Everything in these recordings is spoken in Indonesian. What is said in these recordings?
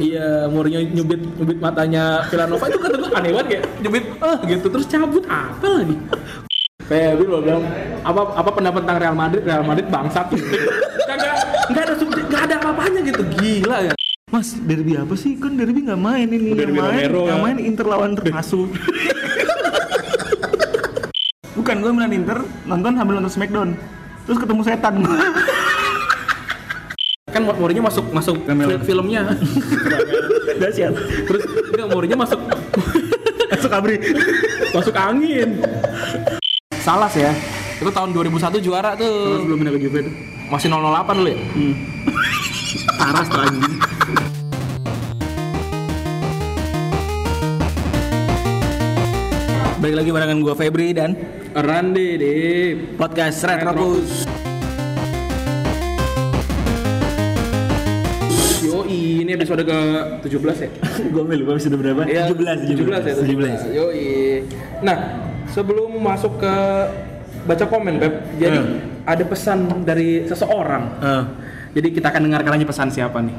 Iya, Mourinho nyubit nyubit matanya Villanova itu kata gue aneh banget kayak nyubit ah gitu terus cabut apa lagi? Febri lo bilang apa apa pendapat tentang Real Madrid? Real Madrid bangsat. Kagak nggak ada subjek nggak ada apa-apanya gitu gila ya. Mas, derby apa sih? Kan derby nggak main ini. Derby yang main, Romero, yang ya. main Inter lawan Terpasu. Bukan, gue milan Inter, nonton sambil nonton Smackdown. Terus ketemu setan. Kan Mourinho masuk masuk fil- filmnya. Dahsyat. Terus enggak Mourinho masuk Masuk abri. masuk angin. Salah ya. Itu tahun 2001 juara tuh. Belum pindah ke Juve tuh. Masih 008 dulu ya? Hmm. Taras lagi. Balik lagi barengan gue Febri dan Rande deh. podcast Retropus. Yo, ini episode ke 17 ya? gue lupa sudah berapa? Iya, 17, 17 ya, 17. Yo, Nah, sebelum masuk ke baca komen, Beb. Jadi Hmm. ada pesan dari seseorang. Eh, Jadi kita akan dengarkan aja pesan siapa nih.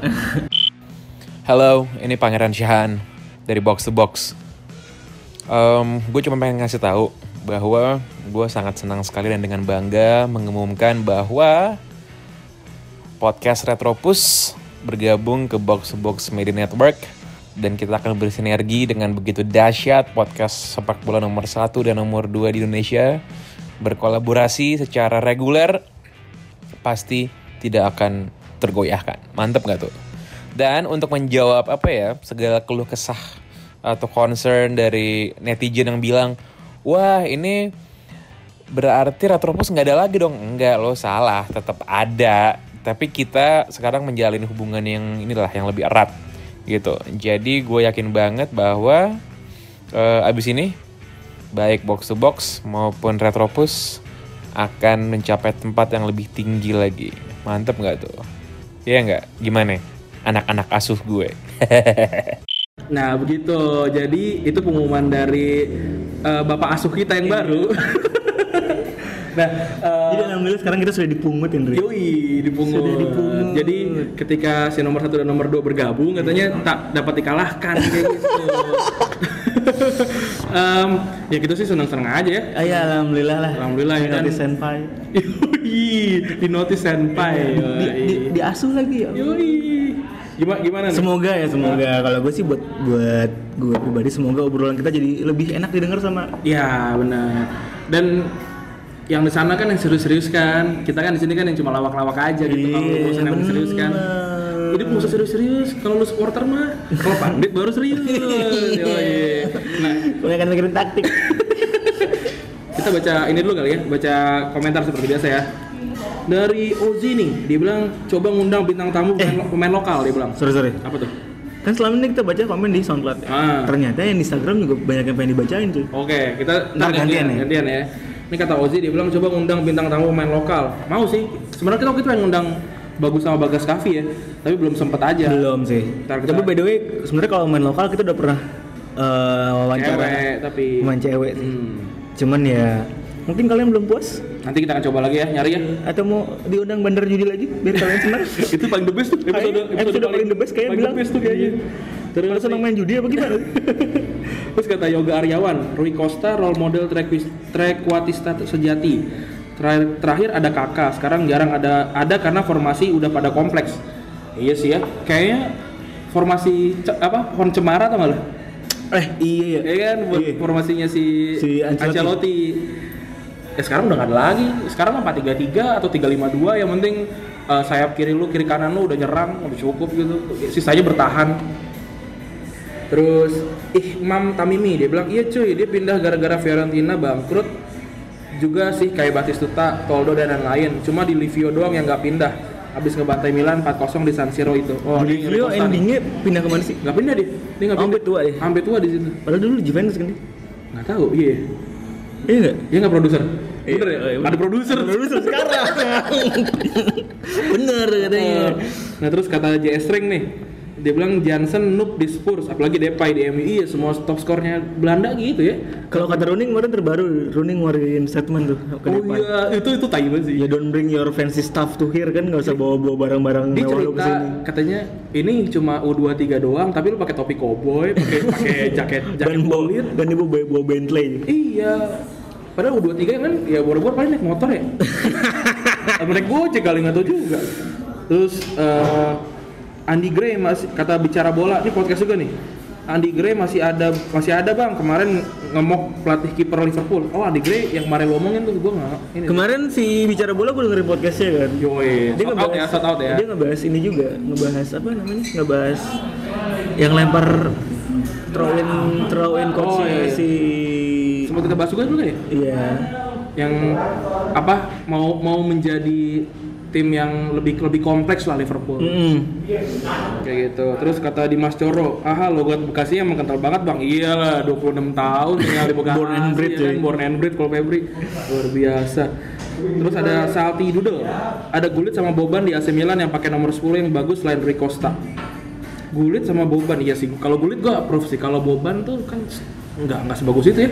Halo, ini Pangeran Syahan dari Box to Box. gue cuma pengen ngasih tahu bahwa gue sangat senang sekali dan dengan bangga mengumumkan bahwa podcast Retropus bergabung ke Box Box Media Network dan kita akan bersinergi dengan begitu dahsyat podcast sepak bola nomor satu dan nomor 2 di Indonesia berkolaborasi secara reguler pasti tidak akan tergoyahkan. Mantep nggak tuh? Dan untuk menjawab apa ya segala keluh kesah atau concern dari netizen yang bilang, wah ini berarti Retropus nggak ada lagi dong? Enggak, lo salah, tetap ada. Tapi kita sekarang menjalin hubungan yang inilah yang lebih erat gitu. Jadi gue yakin banget bahwa eh, abis ini baik box to box maupun Retropus akan mencapai tempat yang lebih tinggi lagi. Mantep nggak tuh? Iya nggak? Gimana? Anak-anak asuh gue. Nah, begitu. Jadi itu pengumuman dari eh, Bapak asuh kita yang baru. nah, eh, Jadi alhamdulillah sekarang kita sudah dipungut Indri. Yoi, dipungut. Sudah dipungut. Jadi ketika si nomor satu dan nomor dua bergabung, katanya tak dapat dikalahkan kayak gitu. Em, ya gitu sih senang-senang aja ya. Ah, ya alhamdulillah lah. Alhamdulillah, ya kan? Di senpai. Yoi, di notice senpai. Di, di, Yoi. diasuh lagi ya. Yoi. Gimana gimana nih? Semoga ya semoga kalau gue sih buat buat gue pribadi semoga obrolan kita jadi lebih enak didengar sama Ya benar. Dan yang di sana kan yang serius-serius kan. Kita kan di sini kan yang cuma lawak-lawak aja gitu. Kalau Iya, urusan yang serius kan. Jadi usah serius-serius. Kalau lu supporter mah, kalau pandit baru serius. Yoi. Nah, kebanyakan mikirin taktik. kita baca ini dulu kali ya, baca komentar seperti biasa ya. Dari Ozi nih, dia bilang coba ngundang bintang tamu Eh. pemain, pemain lokal dia bilang. sorry sorry. Apa tuh? Kan selama ini kita baca komen di SoundCloud. ya. Ah. Ternyata yang di Instagram juga banyak yang pengen dibacain tuh. Oke, kita Ntar gantian ya? gantian ya. Ini kata Ozi dia bilang coba ngundang bintang tamu pemain lokal. Mau sih. Sebenarnya kita waktu itu pengen ngundang Bagus sama Bagas Kavi ya, tapi belum sempet aja. Belum sih. Ntar kita- Tapi by the way, sebenarnya kalau main lokal kita udah pernah eh, wawancara Cewek, tapi pemain cewek sih. Hmm. Cuman ya mungkin kalian belum puas Nanti kita akan coba lagi ya, nyari ya. atau mau diundang bandar judi lagi biar kalian senang. itu paling the best tuh episode, Ayo, episode paling the best kayaknya paling bilang. the best tuh kayaknya. Terus Terus senang main judi apa gimana? Terus kata Yoga Aryawan, Rui Costa role model trek trequartista sejati. Terakhir, terakhir ada kakak, sekarang jarang ada ada karena formasi udah pada kompleks. Iya sih ya, kayaknya formasi apa Hon Cemara atau lo? eh iya ya. Iya kan buat Iya. formasinya si, Si Ancelotti. Ancelotti. Ya sekarang udah nggak ada lagi. Sekarang 4-3-3 atau 3-5-2 yang penting eh, sayap kiri lu, kiri kanan lu udah nyerang, udah cukup gitu. Sisanya bertahan. Terus Imam Tamimi dia bilang, "Iya cuy, dia pindah gara-gara Fiorentina bangkrut." Juga sih kayak Batistuta, Toldo dan lain-lain. Cuma di Livio doang yang nggak pindah. Habis ngebantai Milan 4-0 di San Siro itu. Oh, ini Livio endingnya pindah ke mana sih? Nggak pindah dia. Dia nggak Oh, pindah. sampai tua dia. Sampai tua di situ. Padahal dulu Juventus kan dia. Nggak tahu, iya. Iya enggak? Dia nggak produser. Bener ya? iya, bener. Ada produser. Produser sekarang. Bener katanya. Nah terus kata JS String nih, dia bilang Jansen noob di Spurs apalagi Depay di MU iya semua top skornya Belanda gitu ya. Kalau kata Rooney kemarin terbaru, Rooney ngeluarin statement tuh ke oh depan. iya itu itu tai banget sih. Ya don't bring your fancy stuff to here kan nggak usah bawa-bawa barang-barang dia cerita katanya ini cuma U23 doang tapi lu pakai topi cowboy pakai pakai jaket jaket Dan kulit. dan ibu bawa, bawa Bentley. iya. Padahal U23 kan ya boro-boro paling naik motor ya. Naik gojek kali nggak tahu juga. Terus eh, Andy Gray masih kata bicara bola ini podcast juga nih Andy Gray masih ada masih ada bang kemarin ngemok pelatih kiper Liverpool oh Andy Gray yang kemarin lu omongin tuh gue nggak ini Kemarin si bicara bola gue dengerin podcastnya kan. Yoi, Dia shout out ya, out ya. Dia ngebahas ini juga, ngebahas apa namanya? Ngebahas yang lempar throw in throw in coachnya Oh, iya, iya. si Sempat kita bahas juga dulu ya? Iya. Yang apa mau mau menjadi tim yang lebih lebih kompleks lah Liverpool. Mm-mm. Kayak gitu. Terus kata Dimas Coro, "Aha, logat Bekasi emang kental banget, Bang." Iyalah, 26 tahun tinggal di Bekasi. Born and bred, ya kan? Born and bred kalau Febri. Luar biasa. Terus ada Salty Doodle. Ada Gullit sama Boban di AC Milan yang pakai nomor 10 yang bagus selain Rui Costa. Gullit sama Boban iya sih. Kalau Gullit gua approve sih. Kalau Boban tuh kan nggak nggak sebagus itu ya.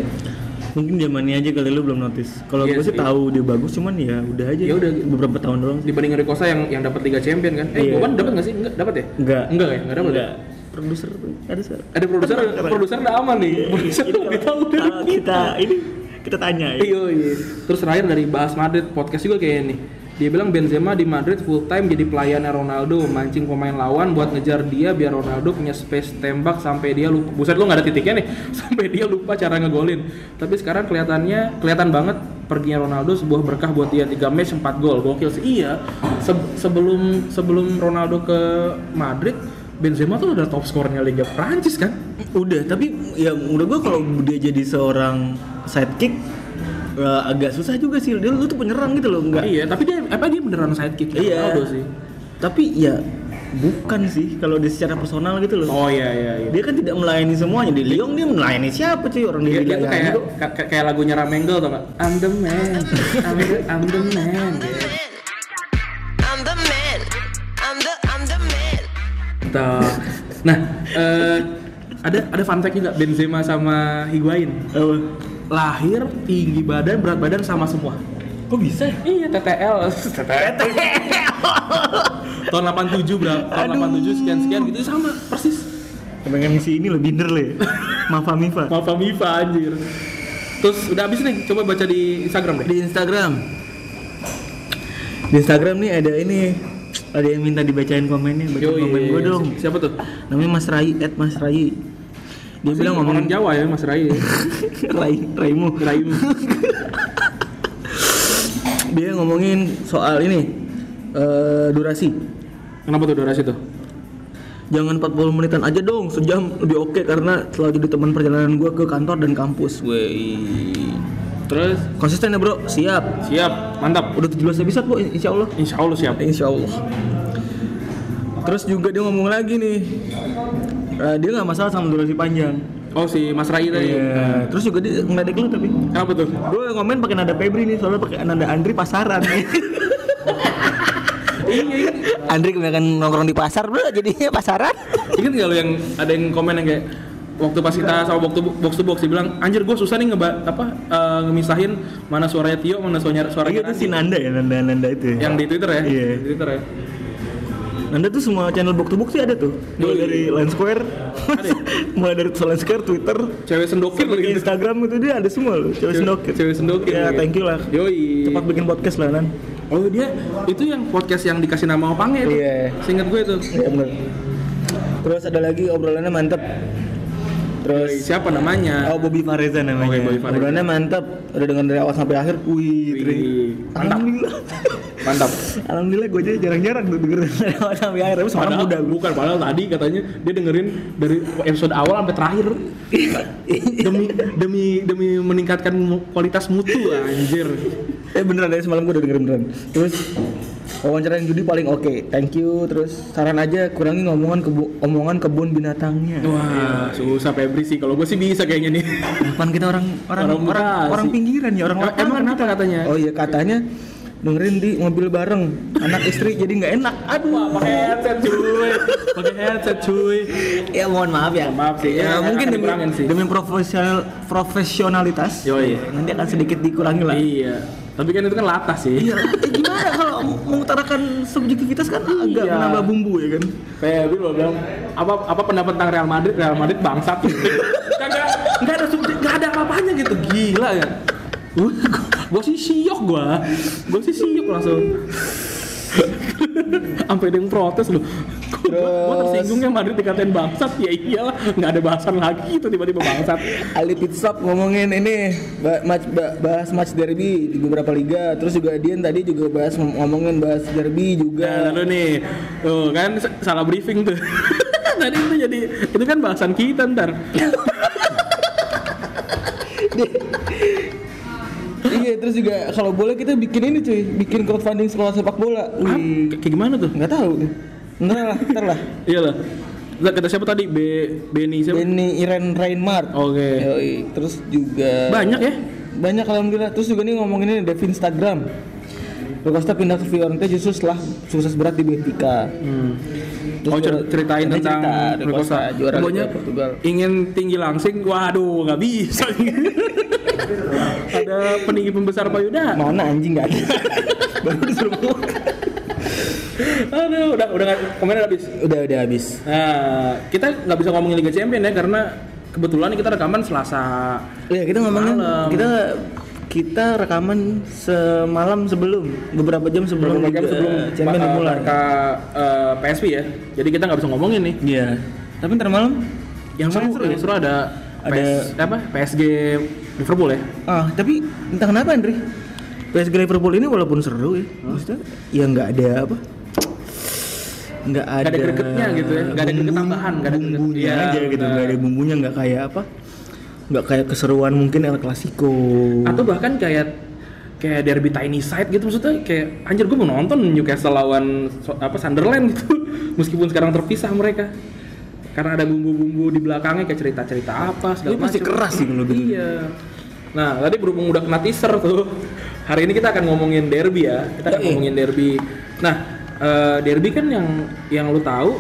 Mungkin zamannya aja kali lu belum notice. Kalau Iya gue sih sih. tahu dia bagus cuman ya udah aja. Ya udah. beberapa tahun doang. Dibanding Rui Costa yang yang dapat Liga Champion kan. Eh, Iya. Boban dapat nggak sih? Enggak, dapat ya? Enggak. Enggak ya? Enggak dapat. ya? Enggak. Produser ada sekarang. Ada produser, produser udah aman nih. Produser tuh lebih tahu dari kita ini kita tanya ya. Iya, iya. Terus terakhir dari bahas Madrid podcast juga kayak ini. Dia bilang Benzema di Madrid full time jadi pelayannya Ronaldo, mancing pemain lawan buat ngejar dia biar Ronaldo punya space tembak sampai dia lupa. Buset lu nggak ada titiknya nih, sampai dia lupa cara ngegolin. Tapi sekarang kelihatannya kelihatan banget perginya Ronaldo sebuah berkah buat dia 3 match 4 gol. Gokil sih. Iya. Se- sebelum sebelum Ronaldo ke Madrid, Benzema tuh udah top skornya Liga Prancis kan? Udah, tapi ya menurut gua kalau dia jadi seorang sidekick eh, agak susah juga sih. Dia lu tuh penyerang gitu loh, enggak. Iya, tapi dia apa dia beneran sidekick ya Iya. Ronaldo sih. Tapi ya bukan sih kalau dia secara personal gitu loh. Oh iya iya iya. Dia kan tidak melayani semuanya. Di Lyon dia melayani siapa cuy? Orang Dia, dia, dia tuh kayak kok. ka- kayak lagunya Ramengel tau gak? I'm the man, I'm the, I'm the man. gitu. Tuh. Nah, eh, ada ada fun fact juga Benzema sama Higuain. Apa? Lahir, tinggi badan, berat badan sama semua. Kok bisa? Iya, TTL. TTL. Tahun 87 berapa? Tahun 87 sekian sekian gitu sama persis. Pengen misi ini lebih binder le. Mafa Mifa. Maaf Mifa anjir. Terus udah habis nih, coba baca di Instagram deh. Di Instagram. Di Instagram nih ada ini ada yang minta dibacain komennya, baca Yoi, komen gue dong. Siapa tuh? Namanya Mas Rai, at Mas Rai. Dia bilang ngomongin Jawa ya Mas Rai. Rai, Raimu. Raimu. Dia ngomongin soal ini eh, durasi. Kenapa tuh durasi tuh? Jangan 40 menitan aja dong, sejam lebih oke karena selalu jadi teman perjalanan gue ke kantor dan kampus. Wey. Terus Konsisten ya bro, siap. siap, mantap. Udah 17 episode bu, insya Allah. Insya Allah siap. Insya Allah. Terus juga dia ngomong lagi nih, eh, dia nggak masalah sama durasi panjang. Oh si Mas Rai tadi. Iya. Terus juga dia ngeledek lu tapi. Kenapa tuh? Gue ngomen pakai nada Febri nih, soalnya pakai nada Andri pasaran. Iya, iya. Andri kebanyakan nongkrong di pasar bro, jadinya pasaran. Ingat nggak lu yang ada yang komen yang kayak waktu pas kita sama to box, to box dia bilang anjir gue susah nih ngeba apa eh, ngemisahin mana suaranya Tio mana suaranya suaranya Iya itu si Nanda ya, Nanda Nanda itu. ya. yang di Twitter ya Iya. di Twitter ya Nanda tuh semua channel box to box sih ada tuh. Mulai dari Line Square, ya? mulai dari Line Square, Twitter, cewek sendokir lagi Instagram itu dia ada semua loh. Cewek sendokir. cewek sendokir Ya thank you lah. Yoi. Cepat bikin podcast lah Nan. oh dia itu yang podcast yang dikasih nama Opange itu Iya. seingat gue tuh Iya bener. Terus ada lagi obrolannya mantep. Terus siapa namanya Oh Bobby Fareza namanya. Oke, Bobby Fareza. Obrolannya mantep. Udah dengar dari awal sampai akhir. Wih, Wih, mantap. Alhamdulillah. mantap Alhamdulillah gue aja jarang-jarang tuh dengerin dari awal sampai akhir. Tapi Padahal muda. bukan padahal tadi katanya dia dengerin dari episode awal sampai terakhir demi demi demi meningkatkan kualitas mutu anjir Eh beneran dari semalam gue udah dengerin beneran. Terus wawancara yang judi paling oke. Thank you. Terus saran aja kurangi ngomongan kebu omongan kebun binatangnya. wah susah Febri sih kalau gue sih bisa kayaknya nih Depan kita orang orang Orang orang, orang pinggiran ya orang Emang lapangan kenapa kita. katanya? Oh iya katanya dengerin di mobil bareng anak istri jadi nggak enak aduh pakai headset cuy pakai headset cuy ya mohon maaf ya Maaf sih, ya, ya, mungkin demi, sih. demi profesional profesionalitas Yoi. nanti akan sedikit dikurangi lah iya tapi kan itu kan latah sih. Iya, eh, gimana? Kalau mengutarakan subjektivitas kan agak Iya. menambah bumbu ya kan? kayak gue lo bilang apa apa pendapat tentang Real Madrid? Real Madrid bangsat. Kagak nggak ada subjek nggak ada apa-apanya gitu. Gila ya. Gue sih siok gue gue sih siok langsung. Sampai ada yang protes loh gue tersinggung ya Madrid dikatain bangsat ya iyalah nggak ada bahasan lagi itu tiba-tiba bangsat Ali Pitsap ngomongin ini match, ba- bahas match derby di beberapa liga, terus juga Dian tadi juga bahas ngomongin bahas derby Nah, juga. lalu nih, tuh kan salah briefing tuh. Tadi itu jadi itu kan bahasan kita ntar. iya, terus juga kalau boleh kita bikin ini cuy, bikin crowdfunding sekolah sepak bola. Ah, Wih, kayak gimana tuh? nggak tahu. Ntar lah, ntar lah. Iya lah. Kata siapa tadi? B Benny siapa? Benny Iren Reinmart. Oke. Yoi. Terus juga Banyak ya? Banyak alhamdulillah. Terus juga nih ngomongin ini Dev Instagram. Rui Costa pindah ke Fiorentina justru setelah sukses berat di Benfica. Hmm. Terus oh cer- ceritain tentang cerita, Costa. juara Pokoknya Portugal. ingin tinggi langsing, waduh nggak bisa. Ada peninggi pembesar payudara. Mana anjing nggak ada. Baru disuruh. Aduh, udah udah nggak- komen udah habis. Udah udah habis. Nah, kita nggak bisa ngomongin Liga Champion ya karena kebetulan kita rekaman Selasa. Iya kita ngomongin Malam. kita kita rekaman semalam sebelum beberapa jam sebelum Beberapa jam sebelum Champion uh, dimulai. Barca, uh, PSV ya. Jadi kita nggak bisa ngomongin nih. Iya. Tapi ntar malam Yang seru, seru ya? seru ada Ada- PS, apa? PSG Liverpool ya. Ah, tapi entah kenapa Andri. PSG Liverpool ini walaupun seru ya, maksudnya ya nggak ada apa? Nggak ada, ada gregetnya gitu ya, nggak ada greget tambahan, nggak ada bumbunya iya, aja gitu, nggak ada bumbunya, nggak kayak apa? Nggak kayak keseruan mungkin El Clasico. Atau bahkan kayak kayak derby tiny side gitu maksudnya kayak anjir gue mau nonton Newcastle lawan apa Sunderland gitu meskipun sekarang terpisah mereka karena ada bumbu-bumbu di belakangnya kayak cerita-cerita apa segala macam. keras sih kalau gitu. iya nah tadi berhubung udah kena teaser tuh hari ini kita akan ngomongin derby ya kita akan ngomongin derby nah eh, derby kan yang yang lu tahu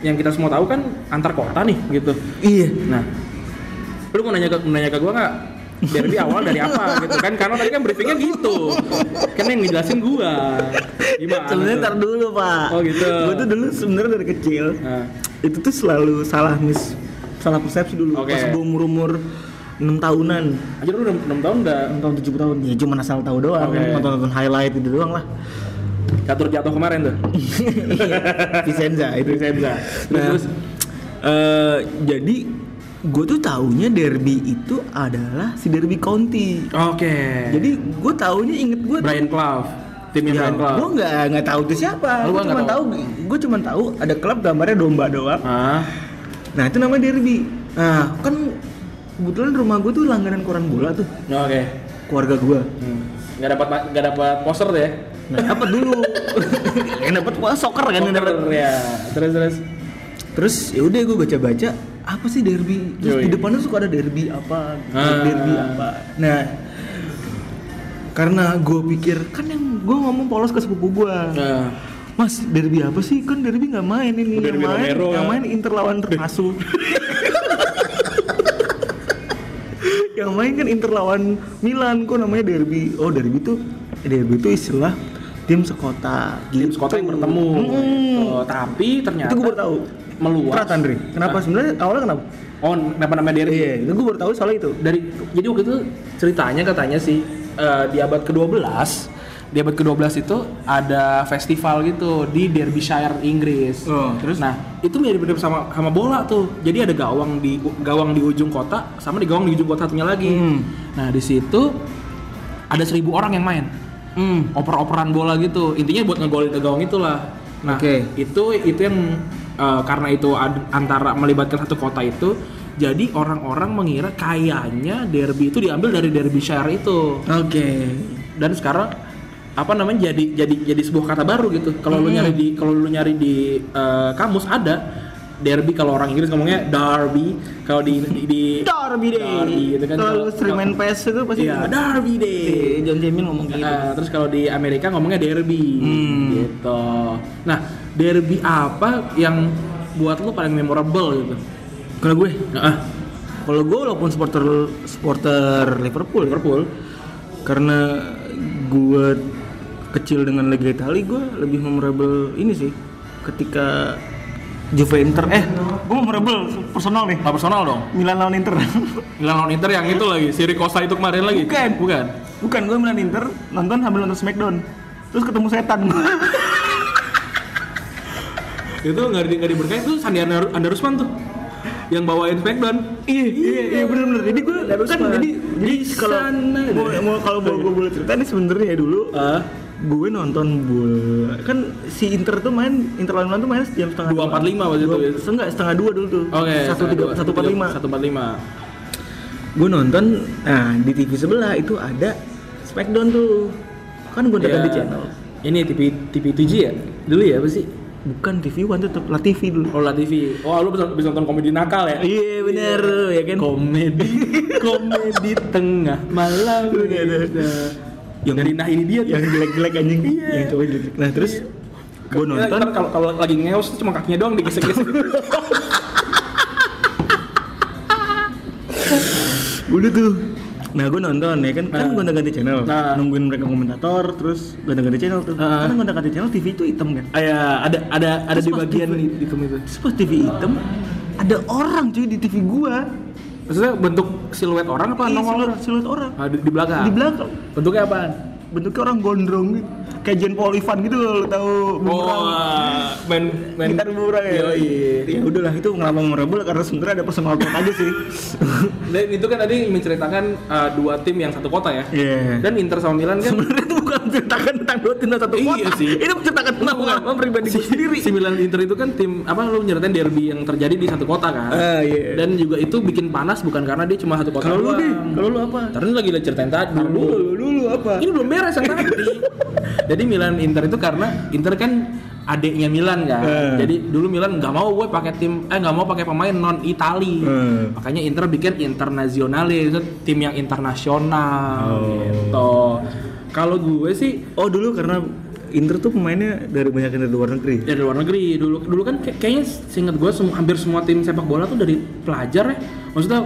yang kita semua tahu kan antar kota nih gitu Iya. Nah, lu mau nanya ke mau nanya ke gua nggak? Derby awal dari apa gitu kan? Karena tadi kan briefingnya gitu. Kan yang ngejelasin gua. Gimana? Sebenarnya ntar dulu pak. Oh, gitu. Gue tuh dulu sebenarnya dari kecil Nah, itu tuh selalu salah mis, salah persepsi dulu. Oke. Pas gue umur umur enam tahunan, aja lu udah 6 tahun udah enam tahun tujuh tahun, ya cuma asal tahu doang, kan nonton nonton highlight itu doang lah. Catur jatuh kemarin tuh. Vicenza itu. Vicenza. Terus, Nah, terus eh, jadi gue tuh taunya derby itu adalah si derby county. oke. Jadi gue taunya inget gue Brian Clough. Timnya Ya, Brian Clough. gue nggak nggak tahu itu siapa. Oh, gue gua cuma tahu, gue cuma tahu ada klub gambarnya domba doang. Ah, Nah itu namanya derby. Nah kan kebetulan rumah gue tuh langganan koran bola tuh oke. keluarga gue. Hmm. Gak dapat gak dapat poster ya? Nah dapat dulu. yang dapat wah soccer kan yang dapat. Ya. Terus terus. Terus ya udah gue baca-baca apa sih derby? Terus Yoi. di depannya suka ada derby apa? Ah. Derby apa? Nah karena gue pikir kan yang gue ngomong polos ke sepupu gue. Nah, Mas, derby apa sih? Kan derby nggak main ini. Derby yang main, Romero, yang ya. main Inter lawan Ternasu. yang main kan Inter lawan Milan. Kok namanya derby? Oh, derby itu derby itu istilah tim sekota. tim sekota yang bertemu. Hmm. gitu. Tapi ternyata Itu gue baru tahu. meluas. Andri. Kenapa sebenarnya awalnya kenapa? Oh, kenapa namanya derby? Iya, itu gue baru tahu soal itu. dari jadi waktu itu ceritanya katanya sih eh, di abad ke-12 di abad ke-12 itu ada festival gitu di Derbyshire Inggris. Oh, terus? Nah, itu mirip-mirip sama sama bola tuh. Jadi ada gawang di gawang di ujung kota sama di gawang di ujung kota satunya lagi. Hmm. Nah, di situ ada seribu orang yang main. Hmm. Oper-operan bola gitu. Intinya buat ngegolin ke gawang itulah. Nah, Oke. itu itu yang eh, karena itu ad- antara melibatkan satu kota itu jadi orang-orang mengira kayaknya derby itu diambil dari Derbyshire itu Oke. dan sekarang apa namanya jadi jadi jadi sebuah kata baru gitu kalau lu Hmm. nyari di kalau lu nyari di eh, kamus ada derby kalau orang Inggris ngomongnya derby kalau di di, di Derby Day. Derby gitu kan. Kalau stream main PS itu pasti Iya, derby day. Eh, John Jamin ngomong gitu. Eh, terus kalau di Amerika ngomongnya derby Hmm. gitu. Nah, derby apa yang buat lu paling memorable gitu? Kalau gue, Nah, kalau gue walaupun supporter supporter Liverpool, Liverpool. karena gue kecil dengan Liga Italia, gue lebih memorable ini sih ketika Juve Inter eh gue memorable personal nih Nggak personal dong. Milan lawan Inter Milan lawan Inter yang itu lagi, si Costa itu kemarin lagi. Bukan. Bukan. bukan gue Milan Inter nonton sambil nonton Smackdown terus ketemu setan Itu nggak di nggak diberkahin tuh Sandi Andar- Andarusman tuh. Yang bawain Smackdown. iya iya iya bener bener jadi gue kan jadi jadi Di kalau mau, mau kalau mau gue boleh cerita nih sebenarnya ya dulu Ah, gue nonton bola kan si Inter tuh main Inter lawan Milan tuh main jam setengah 2.45 waktu itu. Dua- enggak setengah dua dulu tuh Oke. satu tiga satu empat lima Satu empat lima. gue nonton nah di TV sebelah itu ada Smackdown tuh kan gue Iya. di channel Ini TV TV 7 ya? Dulu ya apa sih? bukan TV One tuh La TV dulu Oh, La TV. Oh, lu bisa, bisa nonton komedi nakal ya? iya bener ya kan Komedi, komedi tengah malam. Iya, iya. Yang dari nah ini dia tuh. yang jelek-jelek anjing Iya. yang coba jelek nah terus gue Ya, nonton kalau kalau lagi ngeos cuma kakinya doang digesek-gesek. udah tuh nah gue nonton ya kan kan Nah. gonta ganti channel Nah. nungguin mereka komentator terus gonta ganti channel tuh Ah. karena gonta ganti channel TV itu hitam kan Ah, ya, ada ada ada di Terus pas bagian TV di hitam itu. terus pas TV hitam ada orang cuy di TV gua Maksudnya bentuk siluet orang apa Iya, nongol siluet, orang? siluet orang Ah, di, di belakang. di belakang Bentuknya apaan? bentuknya orang gondrong gitu kayak Jen Paul Ivan gitu lo tahu bumerang Oh, main main gitar bumerang ya Yoi. ya udahlah itu ngelamun memorable karena sebenarnya ada personal talk aja sih Dan itu kan tadi menceritakan uh, dua tim yang satu kota ya. Iya. Dan Inter sama Milan kan sebenarnya itu bukan menceritakan tentang dua tim dan satu Iya kota sih. ini menceritakan tentang pengalaman pribadi gue sendiri si Milan Inter itu kan tim apa lu nyeritain derby yang terjadi di satu kota kan. Ah, iya. Dan juga itu bikin panas bukan karena dia cuma satu kota kalau lu deh kalau lu apa ini lagi ceritain tadi dulu. dulu dulu apa Ini belum beres yang tadi. Jadi Milan Inter itu karena Inter kan adiknya Milan kan. Eh. Jadi dulu Milan nggak mau gue pakai tim eh nggak mau pakai pemain non Itali. Eh. Makanya Inter bikin Internazionale itu tim yang internasional Oh. gitu. Kalau gue sih oh dulu karena Inter tuh pemainnya dari banyak yang dari luar negeri dari luar negeri dulu dulu kan kayak- kayaknya seingat gue hampir semua tim sepak bola tuh dari pelajar ya maksudnya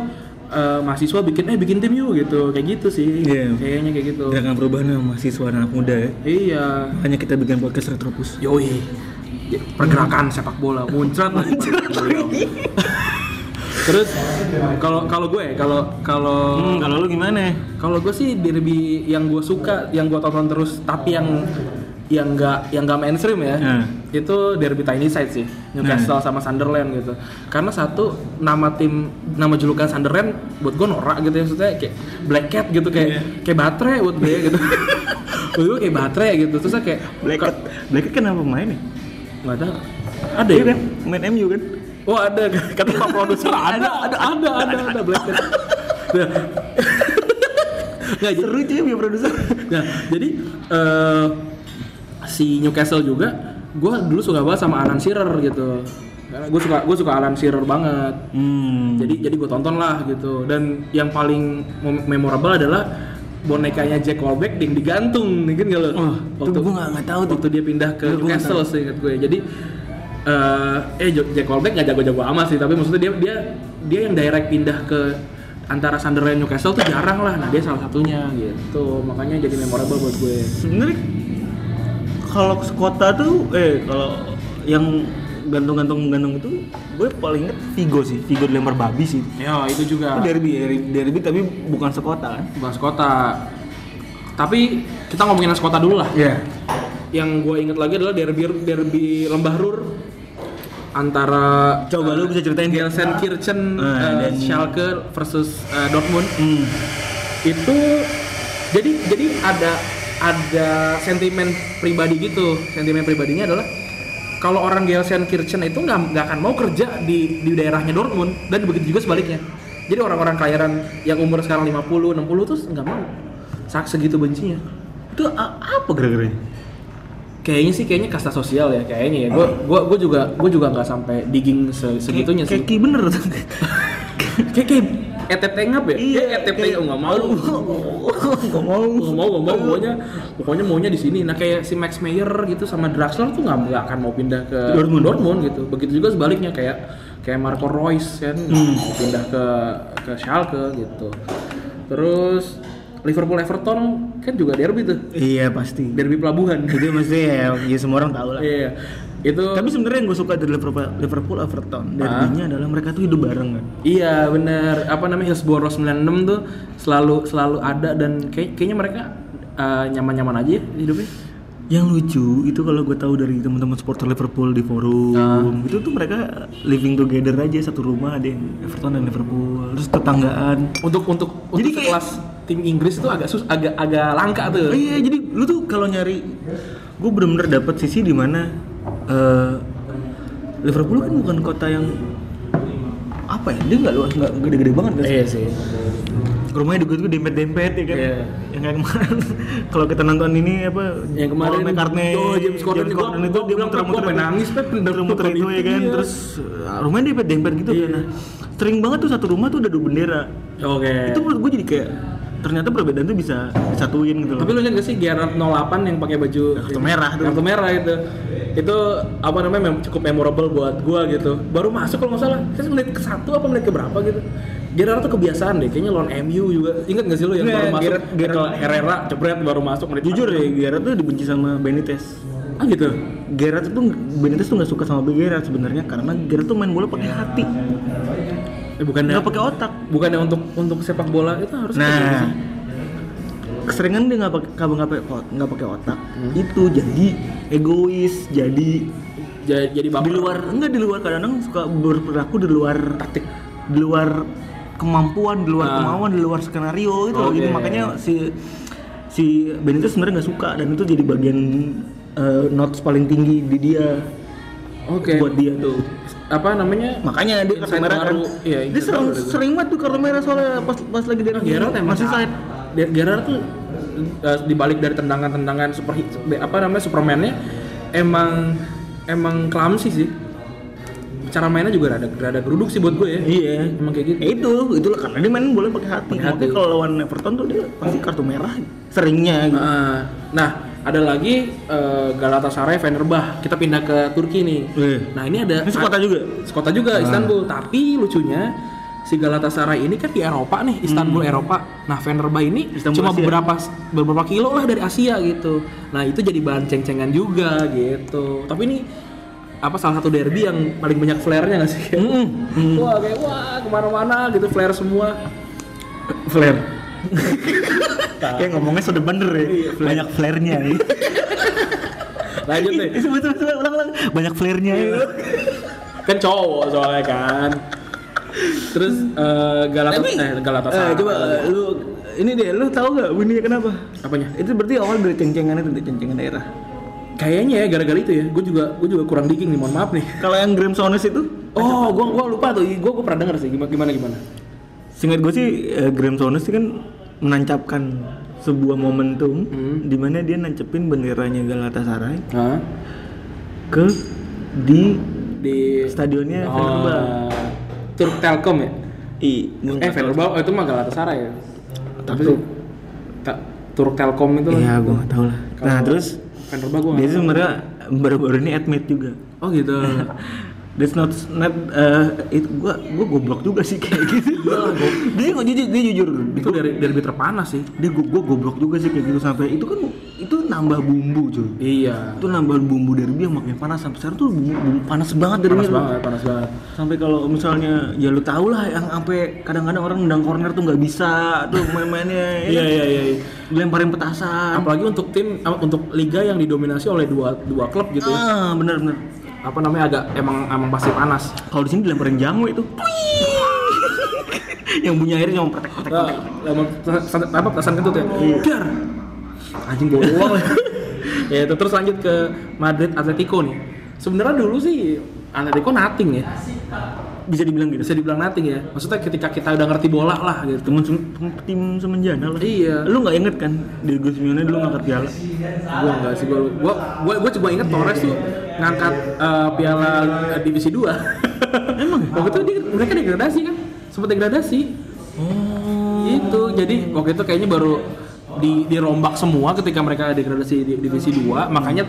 eh, mahasiswa bikin eh bikin tim yuk gitu. Kayak gitu sih. Iya. kayaknya kayak gitu. Dengan perubahan mahasiswa anak muda ya. Iya. Makanya kita bikin podcast Retropus. Yoi. Pergerakan sepak bola. Muncrat. Terus kalau kalau gue kalau kalau hmm, kalau lu gimana? Kalau gue sih derby yang gue suka yang gue tonton terus tapi yang yang nggak yang nggak mainstream ya Hmm. itu derby tiny side sih Newcastle sama Sunderland gitu. Karena satu nama tim nama julukan Sunderland buat gue norak gitu ya maksudnya kayak black cat gitu kayak Iya. kayak baterai buat gue gitu. Buat gue kayak baterai gitu terus kayak Black Cat Black Cat kan apa pemain ya? Nggak tahu. Ada iya ya? kan? Main MU kan? Oh ada, kata Pak Produser ada, ada, ada, ada, ada, Black Cat. Nah, Nggak, seru cuy punya produser. Nah, jadi eh, si Newcastle juga, gue dulu suka banget sama Alan Shearer gitu. Karena gue suka, gue suka Alan Shearer banget. hmm. Jadi, jadi gue tonton lah gitu. Dan yang paling mem- memorable adalah bonekanya Jack Colbeck yang digantung, nih kan gak lo? Oh, itu gua nggak- tahu tuh. Waktu dia pindah ke nggak Newcastle seingat gue. Jadi eh eh Jo- Jack Colbeck nggak jago-jago amat sih, tapi maksudnya dia dia dia yang direct pindah ke antara Sunderland Newcastle tuh jarang lah. Nah, dia salah satunya gitu. Makanya jadi memorable buat gue. sebenarnya kalau sekota tuh eh kalau yang gantung-gantung gantung itu gue paling inget Vigo sih Vigo dilempar babi sih Ya, itu juga. itu derby derby, derby tapi bukan sekota kan bahas kota. Tapi kita ngomongin kota dulu lah. Iya Yang gue inget lagi adalah derby derby Lembah Rur antara Coba lu bisa ceritain Gelsenkirchen Ah, eh, dan- Schalke versus eh, Dortmund. hmm. itu jadi jadi ada ada sentimen pribadi gitu. Sentimen pribadinya adalah kalau orang Gelsenkirchen itu nggak nggak akan mau kerja di di daerahnya Dortmund dan begitu juga sebaliknya. Jadi orang-orang kelahiran yang umur sekarang 50 60 tuh nggak mau. Sak segitu bencinya. Itu apa gara-garanya kayaknya sih kayaknya kasta sosial ya kayaknya ya. Gue gua gua juga gue juga nggak sampai digging se- segitunya sih. Keki bener. Tuh. ETT ngap ya Iya, Eh, ETT kayak- oh, nggak mau Gak mau. nggak mau nggak mau pokoknya pokoknya maunya di sini nah kayak si Max Meyer gitu sama Draxler tuh nggak nggak akan mau pindah ke Dortmund. gitu begitu juga sebaliknya kayak kayak Marco Reus kan Hmm. mau pindah ke ke Schalke gitu terus Liverpool Everton kan juga derby tuh Iya pasti. derby pelabuhan Itu mesti ya, ya semua orang tahu lah. iya itu Tapi sebenarnya yang gue suka dari Liverpool, Liverpool Everton derbynya adalah mereka tuh hidup bareng kan. Iya bener apa namanya Hillsborough 96 tuh selalu selalu ada dan kayak, kayaknya mereka eh, nyaman-nyaman aja ya hidupnya. Yang lucu itu kalau gue tahu dari teman-teman supporter Liverpool di forum itu tuh mereka living together aja satu rumah ada yang Everton dan Liverpool terus tetanggaan. Untuk untuk Jadi untuk kayak- kelas tim Inggris itu agak sus agak agak langka Oh tuh. iya jadi lu tuh kalau nyari gue bener-bener dapet sisi di mana eh, Liverpool kan bukan kota yang apa ya dia nggak luas nggak gede-gede banget kan Iya sih. rumahnya juga tuh dempet-dempet ya kan Iya. yang kayak kemarin kalau kita nonton ini apa Yang kemarin Paul McCartney oh, James Corden James Corden itu dia bilang, muter-muter nangis, Pep, bener- muter-muter itu ya kan iya. terus uh, rumahnya dempet-dempet gitu kan nah, sering banget tuh satu rumah tuh ada dua bendera Oke. itu menurut gue jadi kayak ternyata perbedaan tuh bisa disatuin gitu loh Tapi lu lihat gak sih Gerard 08 yang pakai baju Kartu merah tuh. Kartu merah itu. Itu apa namanya mem- cukup memorable buat gua gitu. Baru masuk kalau nggak salah. Kan menit ke satu apa menit ke berapa gitu. Gerard tuh kebiasaan deh, kayaknya lawan MU juga. Ingat gak sih lu yang Iya, baru masuk Gerrard. Michael Herrera jebret baru masuk menit jujur ya Gerard tuh dibenci sama Benitez Ah gitu. Gerard tuh Benitez tuh nggak suka sama Gerard sebenarnya karena Gerard tuh main bola pakai hati Eh, bukannya nggak pakai otak bukannya untuk untuk sepak bola itu harus gitu Nah, keseringan dia nggak pakai nggak nggak pakai nggak pakai otak. Itu jadi egois, jadi jadi, jadi di baper. luar enggak di luar kadang-kadang suka berperilaku di luar taktik, di luar kemampuan, di luar Ah. kemauan, di luar skenario itu loh. Jadi Oke. makanya si si Benitez sebenarnya nggak suka dan itu jadi bagian eh, notes paling tinggi di dia Oke. buat dia tuh. Apa namanya? Makanya dia kartu merah kan. Iya, dia sering, sering banget tuh kartu merah soalnya pas pas lagi dari Nah, Gerard emang masih side. Ge- Gerard tuh uh, dibalik dari tendangan-tendangan super apa namanya Superman-nya emang emang clumsy sih. Cara mainnya juga rada rada geruduk sih buat gue ya. Iya. Emang kayak gitu. Ya itu, itu lah karena dia main bola pakai hati. Makanya kalau lawan Everton tuh dia pasti kartu merah seringnya gitu. Uh, nah, ada lagi uh, Galatasaray Fenerbah. Kita pindah ke Turki nih. Nah, ini ada Ini sekota juga. Sekota juga Istanbul. Tapi lucunya si Galatasaray ini kan di Eropa nih, Istanbul Eropa. Nah, Fenerbah ini Hmm. Istanbul cuma Asia. beberapa beberapa kilo lah dari Asia gitu. Nah, itu jadi bahan ceng-cengan juga gitu. Tapi ini apa salah satu derby yang paling banyak flare-nya nggak sih? Hmm. Wah, kayak wah ke mana-mana gitu flare semua. Flare. Kayak ngomongnya sudah bener ya. Banyak flare-nya ya. Lanjut nih. Itu betul betul ulang ulang. Banyak flare-nya ya. kan cowok soalnya kan. Terus eh Galata eh, Galatasaray. Eh, coba eh, lu ini deh, lu tahu gak bunyinya kenapa? Apanya? Itu berarti awal dari ceng-cengan itu, dari ceng-cengan daerah. Kayaknya ya gara-gara itu ya. Gue juga gue juga kurang digging nih, mohon maaf nih. Kalau yang Graham Souness itu, Oh, gua gua lupa tuh. Gua gua pernah denger sih gimana gimana gimana. singkat gue sih eh, Graham Souness itu kan menancapkan sebuah momentum di mana dia nancepin benderanya Galatasaray Hah? ke di Di stadionnya Fenerbah. oh, Turk Telkom ya? I, Eh, Fenerbah oh, itu mah Galatasaray ya. Tapi Turk. Ta- Turk Telkom itu. Iya, gue gak tahu lah. Nah, terus Fenerbah gua dia sebenarnya baru-baru ini admit juga. Oh gitu. That's not not uh, itu gua gua goblok juga sih kayak gitu. dia kok jujur dia jujur. itu dari derby terpanas sih. Dia gua, gua goblok juga sih kayak gitu sampai itu kan itu nambah bumbu cuy. Iya. Itu nambah bumbu derby yang makin panas sampai sekarang tuh bumbu, bumbu panas banget derby. Panas tuh. banget, panas banget. Sampai kalau misalnya ya lu tau lah yang sampai kadang-kadang orang nendang corner tuh nggak bisa tuh main-mainnya. ya Iya kan? iya iya. iya. Dilemparin petasan. Apalagi untuk tim eh, untuk liga yang didominasi oleh dua dua klub gitu ya. Ah, bener-bener. Apa namanya agak emang emang pasti panas. Kalau di sini dilemparin jamu itu. yang bunyi airnya cuma pretek-pretek. Nah, lama pesan, apa petasan kentut ya? Dar. Anjing bawa uang. ya itu terus lanjut ke Madrid Atletico nih. Sebenarnya dulu sih Atletico nothing ya. bisa dibilang gitu bisa dibilang nothing ya maksudnya ketika kita udah ngerti bola lah gitu temen sem- tim semenjana lah Iya. lu nggak inget kan Diego Simeone dulu ngangkat piala gua enggak sih gua gua gua, gua cuma inget Torres tuh ngangkat eh, piala eh, divisi 2 emang? Waktu itu dia, mereka degradasi kan? Sempat degradasi. Oh. Itu jadi waktu itu kayaknya baru di dirombak semua ketika mereka degradasi di divisi 2 makanya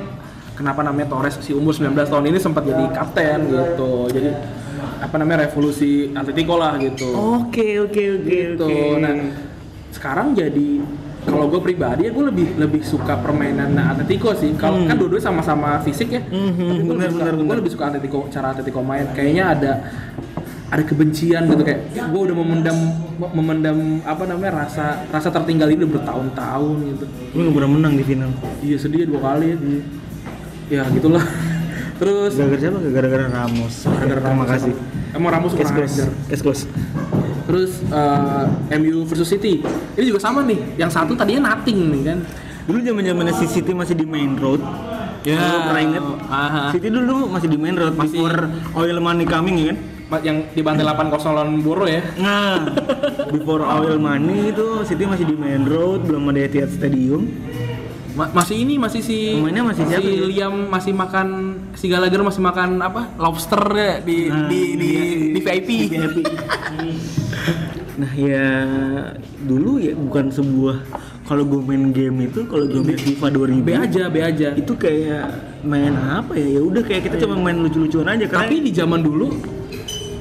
kenapa namanya Torres si umur 19 tahun ini sempat jadi kapten gitu. Jadi apa namanya revolusi Atletico lah gitu. Oke oke oke gitu. nah sekarang jadi kalau gue pribadi ya gue lebih lebih suka permainan Atletico sih. Kalau kan dua-duanya sama-sama fisik ya. Hmm, tapi gue lebih, suka- benar. lebih suka Atletico cara Atletico main. Kayaknya ada ada kebencian gitu. Kayak gue udah memendam memendam apa namanya rasa rasa tertinggal ini udah bertahun-tahun gitu. Lu nggak pernah menang di final? Iya sedih dua kali ya gitulah. Terus gara-gara siapa? Gara-gara Ramos. Gara-gara terima Ramos kasih. emang Ramos kurang ajar. Case close Terus eh, MU versus City. Ini juga sama nih. Yang satu tadinya nothing nih kan. dulu zaman zamannya si City masih di main road Ya. Pernah inget Aha. City dulu masih di main road Masih. before oil money coming ya kan Yang di bantai 8-0 lawan Boro ya. Nah, before oil money itu City masih di main road, belum ada Etihad Stadium. Ma- masih ini masih si Pemainnya masih siapa si? Liam masih makan si Gallagher masih makan apa lobster ya di Nah, di di, iya, di VIP. di VIP. nah ya dulu ya bukan sebuah kalau gue main game itu kalau gue main FIFA 2000 B aja B aja. itu kayak main apa ya ya udah kayak kita cuma main lucu-lucuan aja karena Tapi di zaman dulu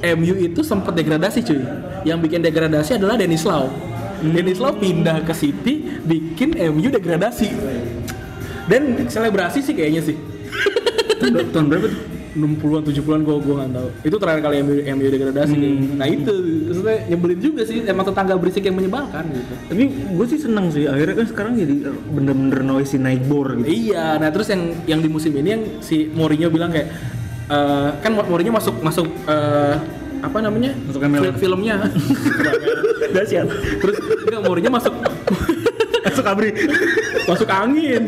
MU itu sempat degradasi cuy. Yang bikin degradasi adalah Dennis Lau. Hmm. Dennis Lau pindah ke City bikin MU degradasi. Dan selebrasi sih kayaknya sih. tahun, tahun berapa tuh 60-an 70-an gua gua nggak tahu. Itu terakhir kali MU, MU degradasi Hmm. kayaknya. Nah itu maksudnya nyebelin juga sih emang tetangga berisik yang menyebalkan gitu. tapi gue sih seneng sih akhirnya kan sekarang jadi bener-bener noisy naik bor gitu Iya, nah terus yang yang di musim ini yang si Mourinho bilang kayak eh, kan Mourinho masuk masuk eh, apa namanya? Masuk MLM. Fil- filmnya. dahsyat terus enggak Mourinho masuk masuk abri masuk angin.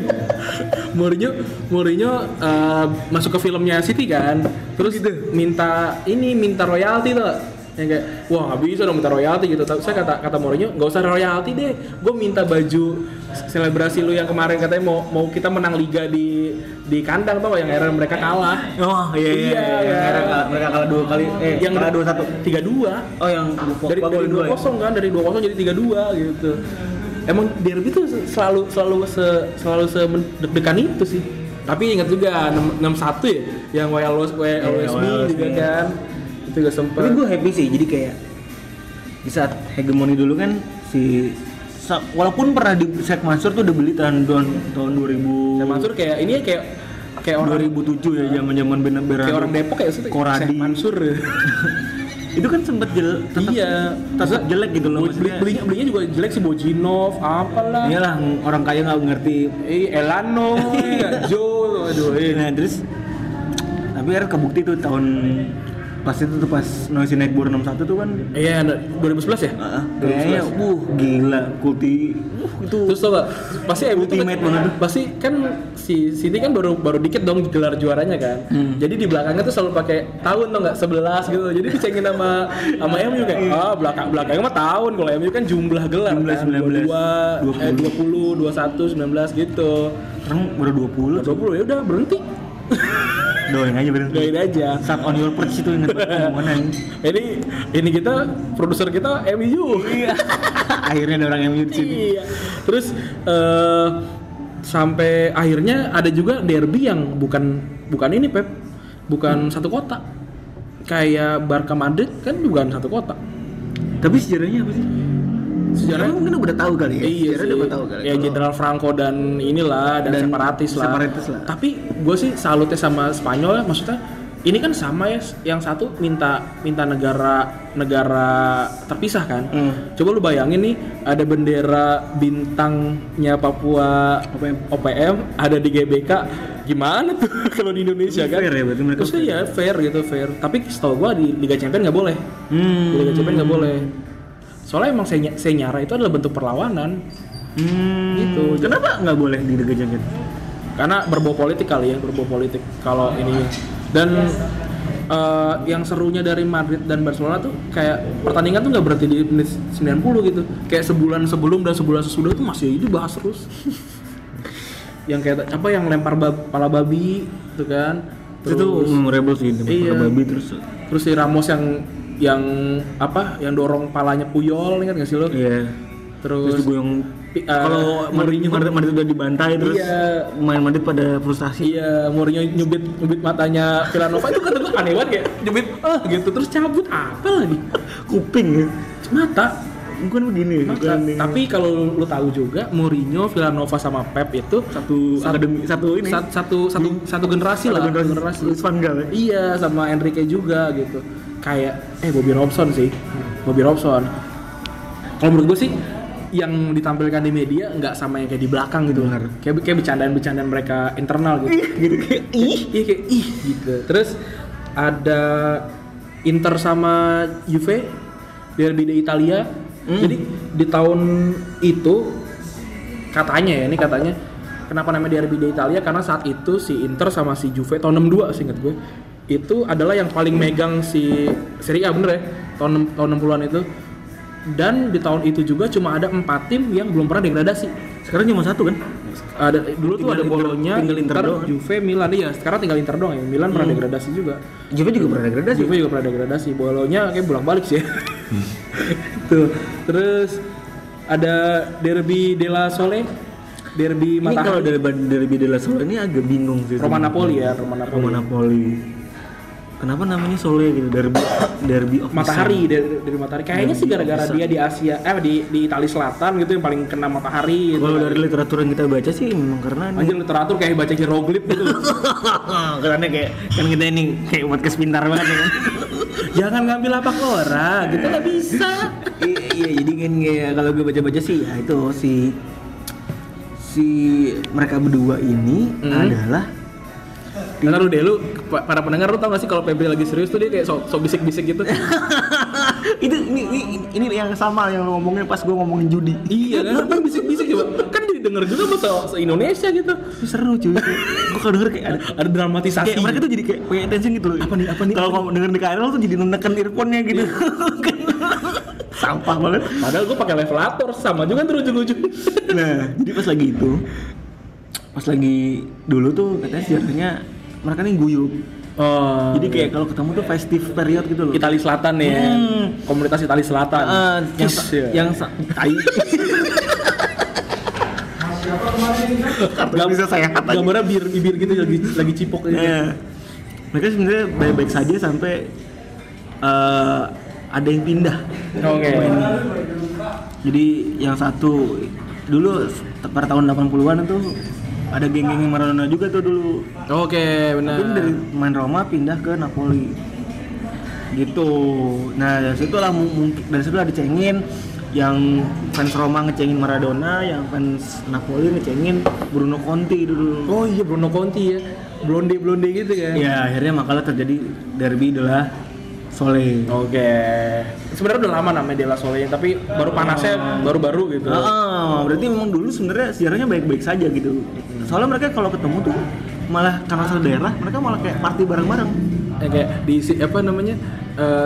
Mourinho Mourinho eh, masuk ke filmnya City kan. Terus minta ini minta royalti tuh. Yang kayak wah nggak bisa dong minta royalti gitu. Tapi saya kata kata Mourinho nggak usah royalti deh. Gue minta baju selebrasi lu yang kemarin katanya mau mau kita menang liga di di kandang tau yang akhirnya mereka kalah. oh iya iya, Iya, iya, iya. Mereka, kalah- mereka kalah dua kali eh yang kalah dua satu tiga dua oh yang dari dari dua kosong kan dari dua kosong jadi tiga dua gitu emang derby tuh selalu selalu se selalu se deg-degan itu sih. Tapi ingat juga enam satu ya yang WLOS WLOSB WLOSB, juga iya. kan. Itu juga sempet. Tapi gue happy sih, jadi kayak di saat hegemoni dulu kan si walaupun pernah di Sek Mansur tuh udah beli tahun tahun, tahun 2000 Saya Mansur kayak ini ya kayak kayak orang 2007 ya zaman-zaman bener bener kayak orang Depok kayak maksudnya? Koradi. Syekh Mansur itu kan sempet jel, tetap, iya. tetap jelek gitu loh Beli- belinya belinya juga jelek sih Bojinov apalah. Iyalah orang kaya nggak ngerti. Eh Elano ya Jo aduh eh. nah terus tapi kan kebukti tuh tahun pas itu tuh pas Noisy Night Bor 61 tuh kan Iya, 2011 ya? uh, kayaknya uh gila kulti uh, itu Terus tau gak, pasti MU tuh Ultimate kan- banget. Pasti kan si City kan baru baru dikit dong gelar juaranya kan. Hmm. Jadi di belakangnya tuh selalu pakai tahun tau gak, 11 gitu. Jadi dicengin sama sama MU kayak, ah belakang belakangnya mah tahun. Kalau MU kan jumlah gelar Jumlah kan. 19. 22, eh 20, 21, 19 gitu. sekarang baru 20 20 ya udah berhenti. doain aja berarti Doain aja. Sat on your perch itu inget anjing. Ini ini kita produser kita MU. Iya. Akhirnya ada orang yang di sini. Iya. Terus eh, sampai akhirnya ada juga derby yang bukan bukan ini Pep, bukan satu kota. Kayak Barca Madrid kan bukan satu kota. Tapi sejarahnya apa sih? Sejarah Sejarahnya mungkin udah tahu kali ya. Iya Sejarah sih. udah tahu kali. Ya Jenderal Franco dan inilah dan, Dan separatis lah. separatis lah. Tapi gue sih salutnya sama Spanyol ya, maksudnya ini kan sama ya, yang satu minta minta negara negara terpisah kan. Hmm. Coba lu bayangin nih ada bendera bintangnya Papua OPM. OPM ada di GBK gimana tuh kalau di Indonesia kan? Fair ya, berarti mereka Maksudnya ya fair gitu fair. Tapi setahu gua di Liga Champions nggak boleh. Hmm. Di Liga Champions nggak boleh. Soalnya emang senya- senyara itu adalah bentuk perlawanan. Hmm. Gitu. Kenapa nggak boleh di Champions? Karena berbau politik kali ya, berbau politik kalau ini dan eh, yang serunya dari Madrid dan Barcelona tuh kayak pertandingan tuh nggak berarti di menit 90 gitu. Kayak sebulan sebelum dan sebulan sesudah tuh masih dibahas terus. yang kayak apa yang lempar bab, pala babi tuh kan. itu memorable sih Iya. iya. babi terus terus si Ramos yang yang apa yang dorong palanya Puyol ingat gak sih lo? iya terus Terus juga yang Pi- eh, kalau Mourinho- Madrid, Madrid udah dibantai terus Iya. main Madrid pada frustasi Iya, Mourinho nyubit nyubit matanya Villanova itu kata gue aneh banget kayak nyubit ah gitu terus cabut apa lagi? kuping ya Mata. Bukan begini Mata. bukan ini. Tapi kalau lu tahu juga Mourinho, Villanova sama Pep itu satu akademi satu ini sat- satu satu satu generasi lah, Satu generasi. Gaal ya Iya, sama Enrique juga gitu. Kayak eh Bobby Robson sih. Bobby Robson. Kalau menurut gue sih yang ditampilkan di media nggak sama yang kayak di belakang gitu. Benar. Kayak kayak bercandaan-bercandaan mereka internal gitu. gitu kayak ih Iya kayak ih gitu. Terus ada Inter sama Juve derby di Italia. Jadi di tahun itu katanya ya ini katanya kenapa namanya derby di Italia karena saat itu si Inter sama si Juve tahun 62 seingat gue itu adalah yang paling megang si Serie A bener ya tahun tahun 60-an itu dan di tahun itu juga cuma ada empat tim yang belum pernah degradasi sekarang cuma satu kan ada dulu tuh ada Bolonya, tinggal Inter Inter, doang. Hmm. Juve, Milan iya. Sekarang tinggal Inter doang ya. Milan pernah degradasi juga. Juve juga pernah degradasi Juve juga pernah degradasi. Bolonya kayak bolak-balik sih. ya. Tuh. Terus ada Derby della Sole, Derby ini kalau Matahari, dari derby della Sole ini agak bingung sih Roma. Napoli ya, Roma Napoli. Roma Napoli kenapa namanya Sole gitu derby derby of the Matahari dari, dari matahari. Kayaknya sih gara-gara dia di Asia, eh di di Italia Selatan gitu yang paling kena matahari. Gitu. kalau dari literatur yang kita baca sih memang karena Anjir literatur kayak baca hieroglif gitu. karena kayak kan kita ini kayak podcast pintar banget ya kan Jangan ngambil apa orang, gitu nggak bisa. iya iya, jadi kan kayak kalau gue baca-baca sih ya itu si si mereka berdua ini Hmm. adalah Ntar lu deh lu pa- para pendengar lu tau gak sih kalau Febri lagi serius tuh dia kayak sok sok bisik-bisik gitu. itu ini, ini ini yang sama yang lo ngomongin pas gue ngomongin judi iya kan? Kan bisik-bisik coba. Kan didengar juga sama se- se-Indonesia gitu. Itu seru cuy gue kalau denger kayak ada Ada dramatisasi. kayak mereka tuh jadi kayak punya attention gitu loh Apa nih, apa nih, kalau ngomong denger di KRL tuh jadi neken earphone-nya gitu sampah banget Padahal gue pakai levelator sama juga tuh ujung-ujung. nah jadi pas lagi itu pas lagi dulu tuh katanya sejarahnya mereka nih guyup Oh. jadi kayak kalau ketemu tuh festive period gitu loh Itali Selatan ya. Hmm. Komunitas Itali Selatan. Ah, yang sa- ya. yang tai Gam- bisa saya kata Gambarnya bir bibir gitu lagi lagi cipok gitu. Iya. mereka sebenarnya baik-baik saja sampai eh, ada yang pindah Oke. pemainnya. jadi yang satu dulu pada tahun 80-an itu ada geng-geng Maradona juga tuh dulu Oke, benar. Tapi dari main Roma pindah ke Napoli gitu nah dari situ lah mu- mungkin dari situ lah dicengin yang fans Roma ngecengin Maradona yang fans Napoli ngecengin Bruno Conti dulu Oh iya Bruno Conti ya. Blonde-blonde gitu kan. ya akhirnya makalah terjadi derby adalah Sole Oke. Sebenarnya udah lama namanya Della Sole tapi baru panasnya baru-baru gitu. Ah, berarti memang dulu sebenarnya sejarahnya baik-baik saja gitu. Soalnya mereka kalau ketemu tuh malah karena satu daerah, mereka malah kayak party bareng-bareng. Ya, kayak di apa namanya?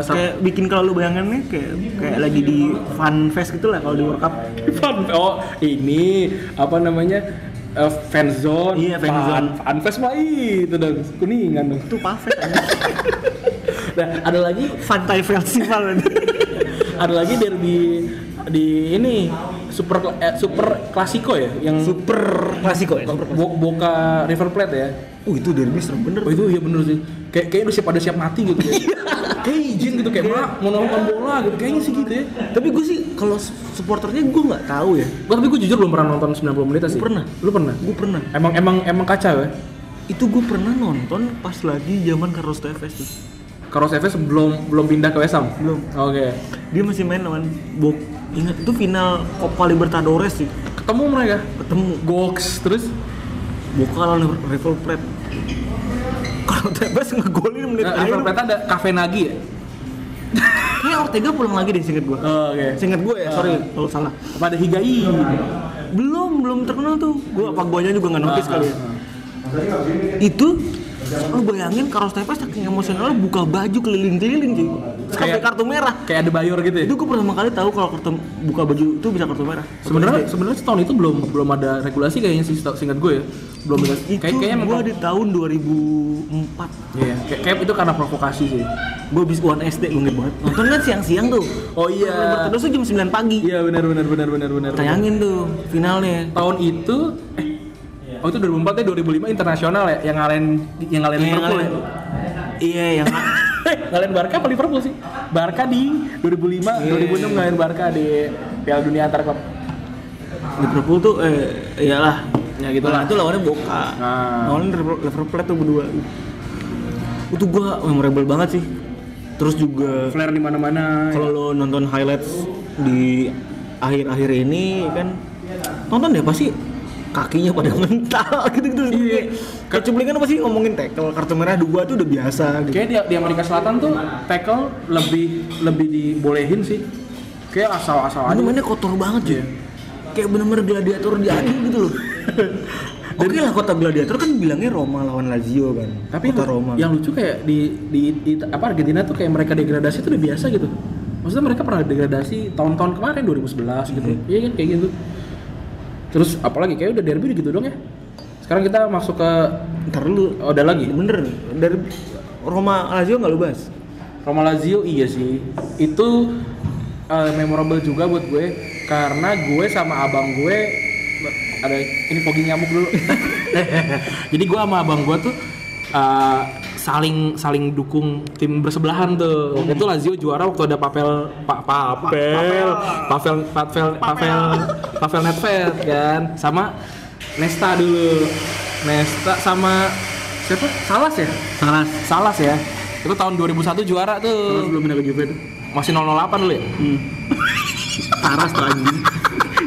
Sat- Kayak bikin kalau lu bayangin nih kayak kayak lagi di fun fest gitu lah kalau di World Cup. Fun, oh ini apa namanya Eh, fan zone Iya, fan zone. fun fest mah itu dong kuningan dong Itu perfect. nah ada lagi Fantai Festival. ada lagi derby di ini super eh, super klasiko ya yang Super klasiko ya. Super Bo- Boca River Plate ya Oh itu derby serem bener. Oh itu iya bener sih. Kayak kayak udah siap pada siap mati gitu ya. kayak izin gitu kayak "Ma, mau nonton bola gitu. Kayaknya sih gitu ya. Tapi gue sih kalau supporternya gue nggak tahu ya. Gua tapi gue jujur belum pernah nonton 90 menit sih. pernah. Lu pernah? Gue pernah. Emang emang emang kacau ya. Itu gue pernah nonton pas lagi zaman Carlos Tevez tuh. Carlos Tevez belum belum pindah ke West Ham. Belum. Oke. Dia masih main lawan Bok. Ingat itu final Copa Libertadores sih. Ketemu mereka. Ketemu Gox terus Boca lawan River Plate. Kalau Tevez ngegolin menit nah, River akhir. Plate ada Cafe Nagi ya. Kayak Ortega pulang lagi deh singkat gue. Oh, Oke. Singkat gue ya, sorry kalau salah. Apa ada Higai? Belum, belum terkenal tuh. Gue apa guanya juga nggak notice Ah, kali ya. ah, Itu Lu bayangin Carlos Tevez saking emosional buka baju keliling-keliling cuy. Sampai Kayak- kartu merah. Kayak ada Bayor gitu ya. Itu gue pertama kali tahu kalau kartu buka baju itu bisa kartu merah. Sebenarnya sebenarnya tahun itu belum belum ada regulasi kayaknya sih seingat gue ya. Belum ada. itu Kayak kayaknya gue di tahun 2004 Iya, kayak, kayak itu karena provokasi sih. gue habis One SD gue banget nonton kan siang-siang tuh Oh iya. terus jam 9 pagi Iya benar benar benar benar benar. tayangin tuh finalnya tahun itu eh oh itu 2004 ya 2005 internasional ya yang ngalahin yang ngalahin Yang Liverpool ngalahin- ya. iya yang ngalahin Barca apa Liverpool sih? Barca di 2005, Iya. 2006 ngalahin Barca di Piala Dunia antar klub. Liverpool tuh eh iyalah Ya gitu lah. Nah, itu lawannya Boca Nah. lawannya Liverpool tuh berdua itu gua memorable banget sih terus juga Flare di mana-mana. kalau lo nonton highlights di akhir-akhir ini kan nonton deh pasti kakinya pada mental gitu gitu Iya. kayak cuplikan pasti ngomongin tackle kartu merah dua tuh udah biasa gitu Kayak di, di Amerika Selatan tuh tackle lebih lebih dibolehin sih. Kayak asal-asal aja. Mainnya kotor banget Iya. ya. Kayak bener-bener gladiator diadu gitu loh. Oke lah kota gladiator kan bilangnya Roma lawan Lazio kan. Tapi kota yang, Roma. yang lucu kayak di, di, di apa Argentina tuh kayak mereka degradasi tuh udah biasa gitu. Maksudnya mereka pernah degradasi tahun-tahun kemarin 2011 gitu. Iya kan kayak gitu. Terus apalagi kayak udah derby gitu dong ya. Sekarang kita masuk ke Ntar dulu. oh, ada lagi. Bener dari Roma Lazio nggak lu bahas? Roma Lazio iya sih. Itu eh, memorable juga buat gue karena gue sama abang gue ada ini fogging nyamuk dulu. Jadi gue sama abang gue tuh eh, saling saling dukung tim bersebelahan tuh. Waktu itu Lazio juara waktu ada Pavel pa, pa, Pavel Pavel Pavel Pavel Pavel Nedved kan sama Nesta dulu. Nesta sama siapa? Salas ya? Salah. Salas ya. Itu tahun 2001 juara tuh. belum pindah ke Juve tuh. Masih 008 dulu ya? Hmm. Taras tuh anjing.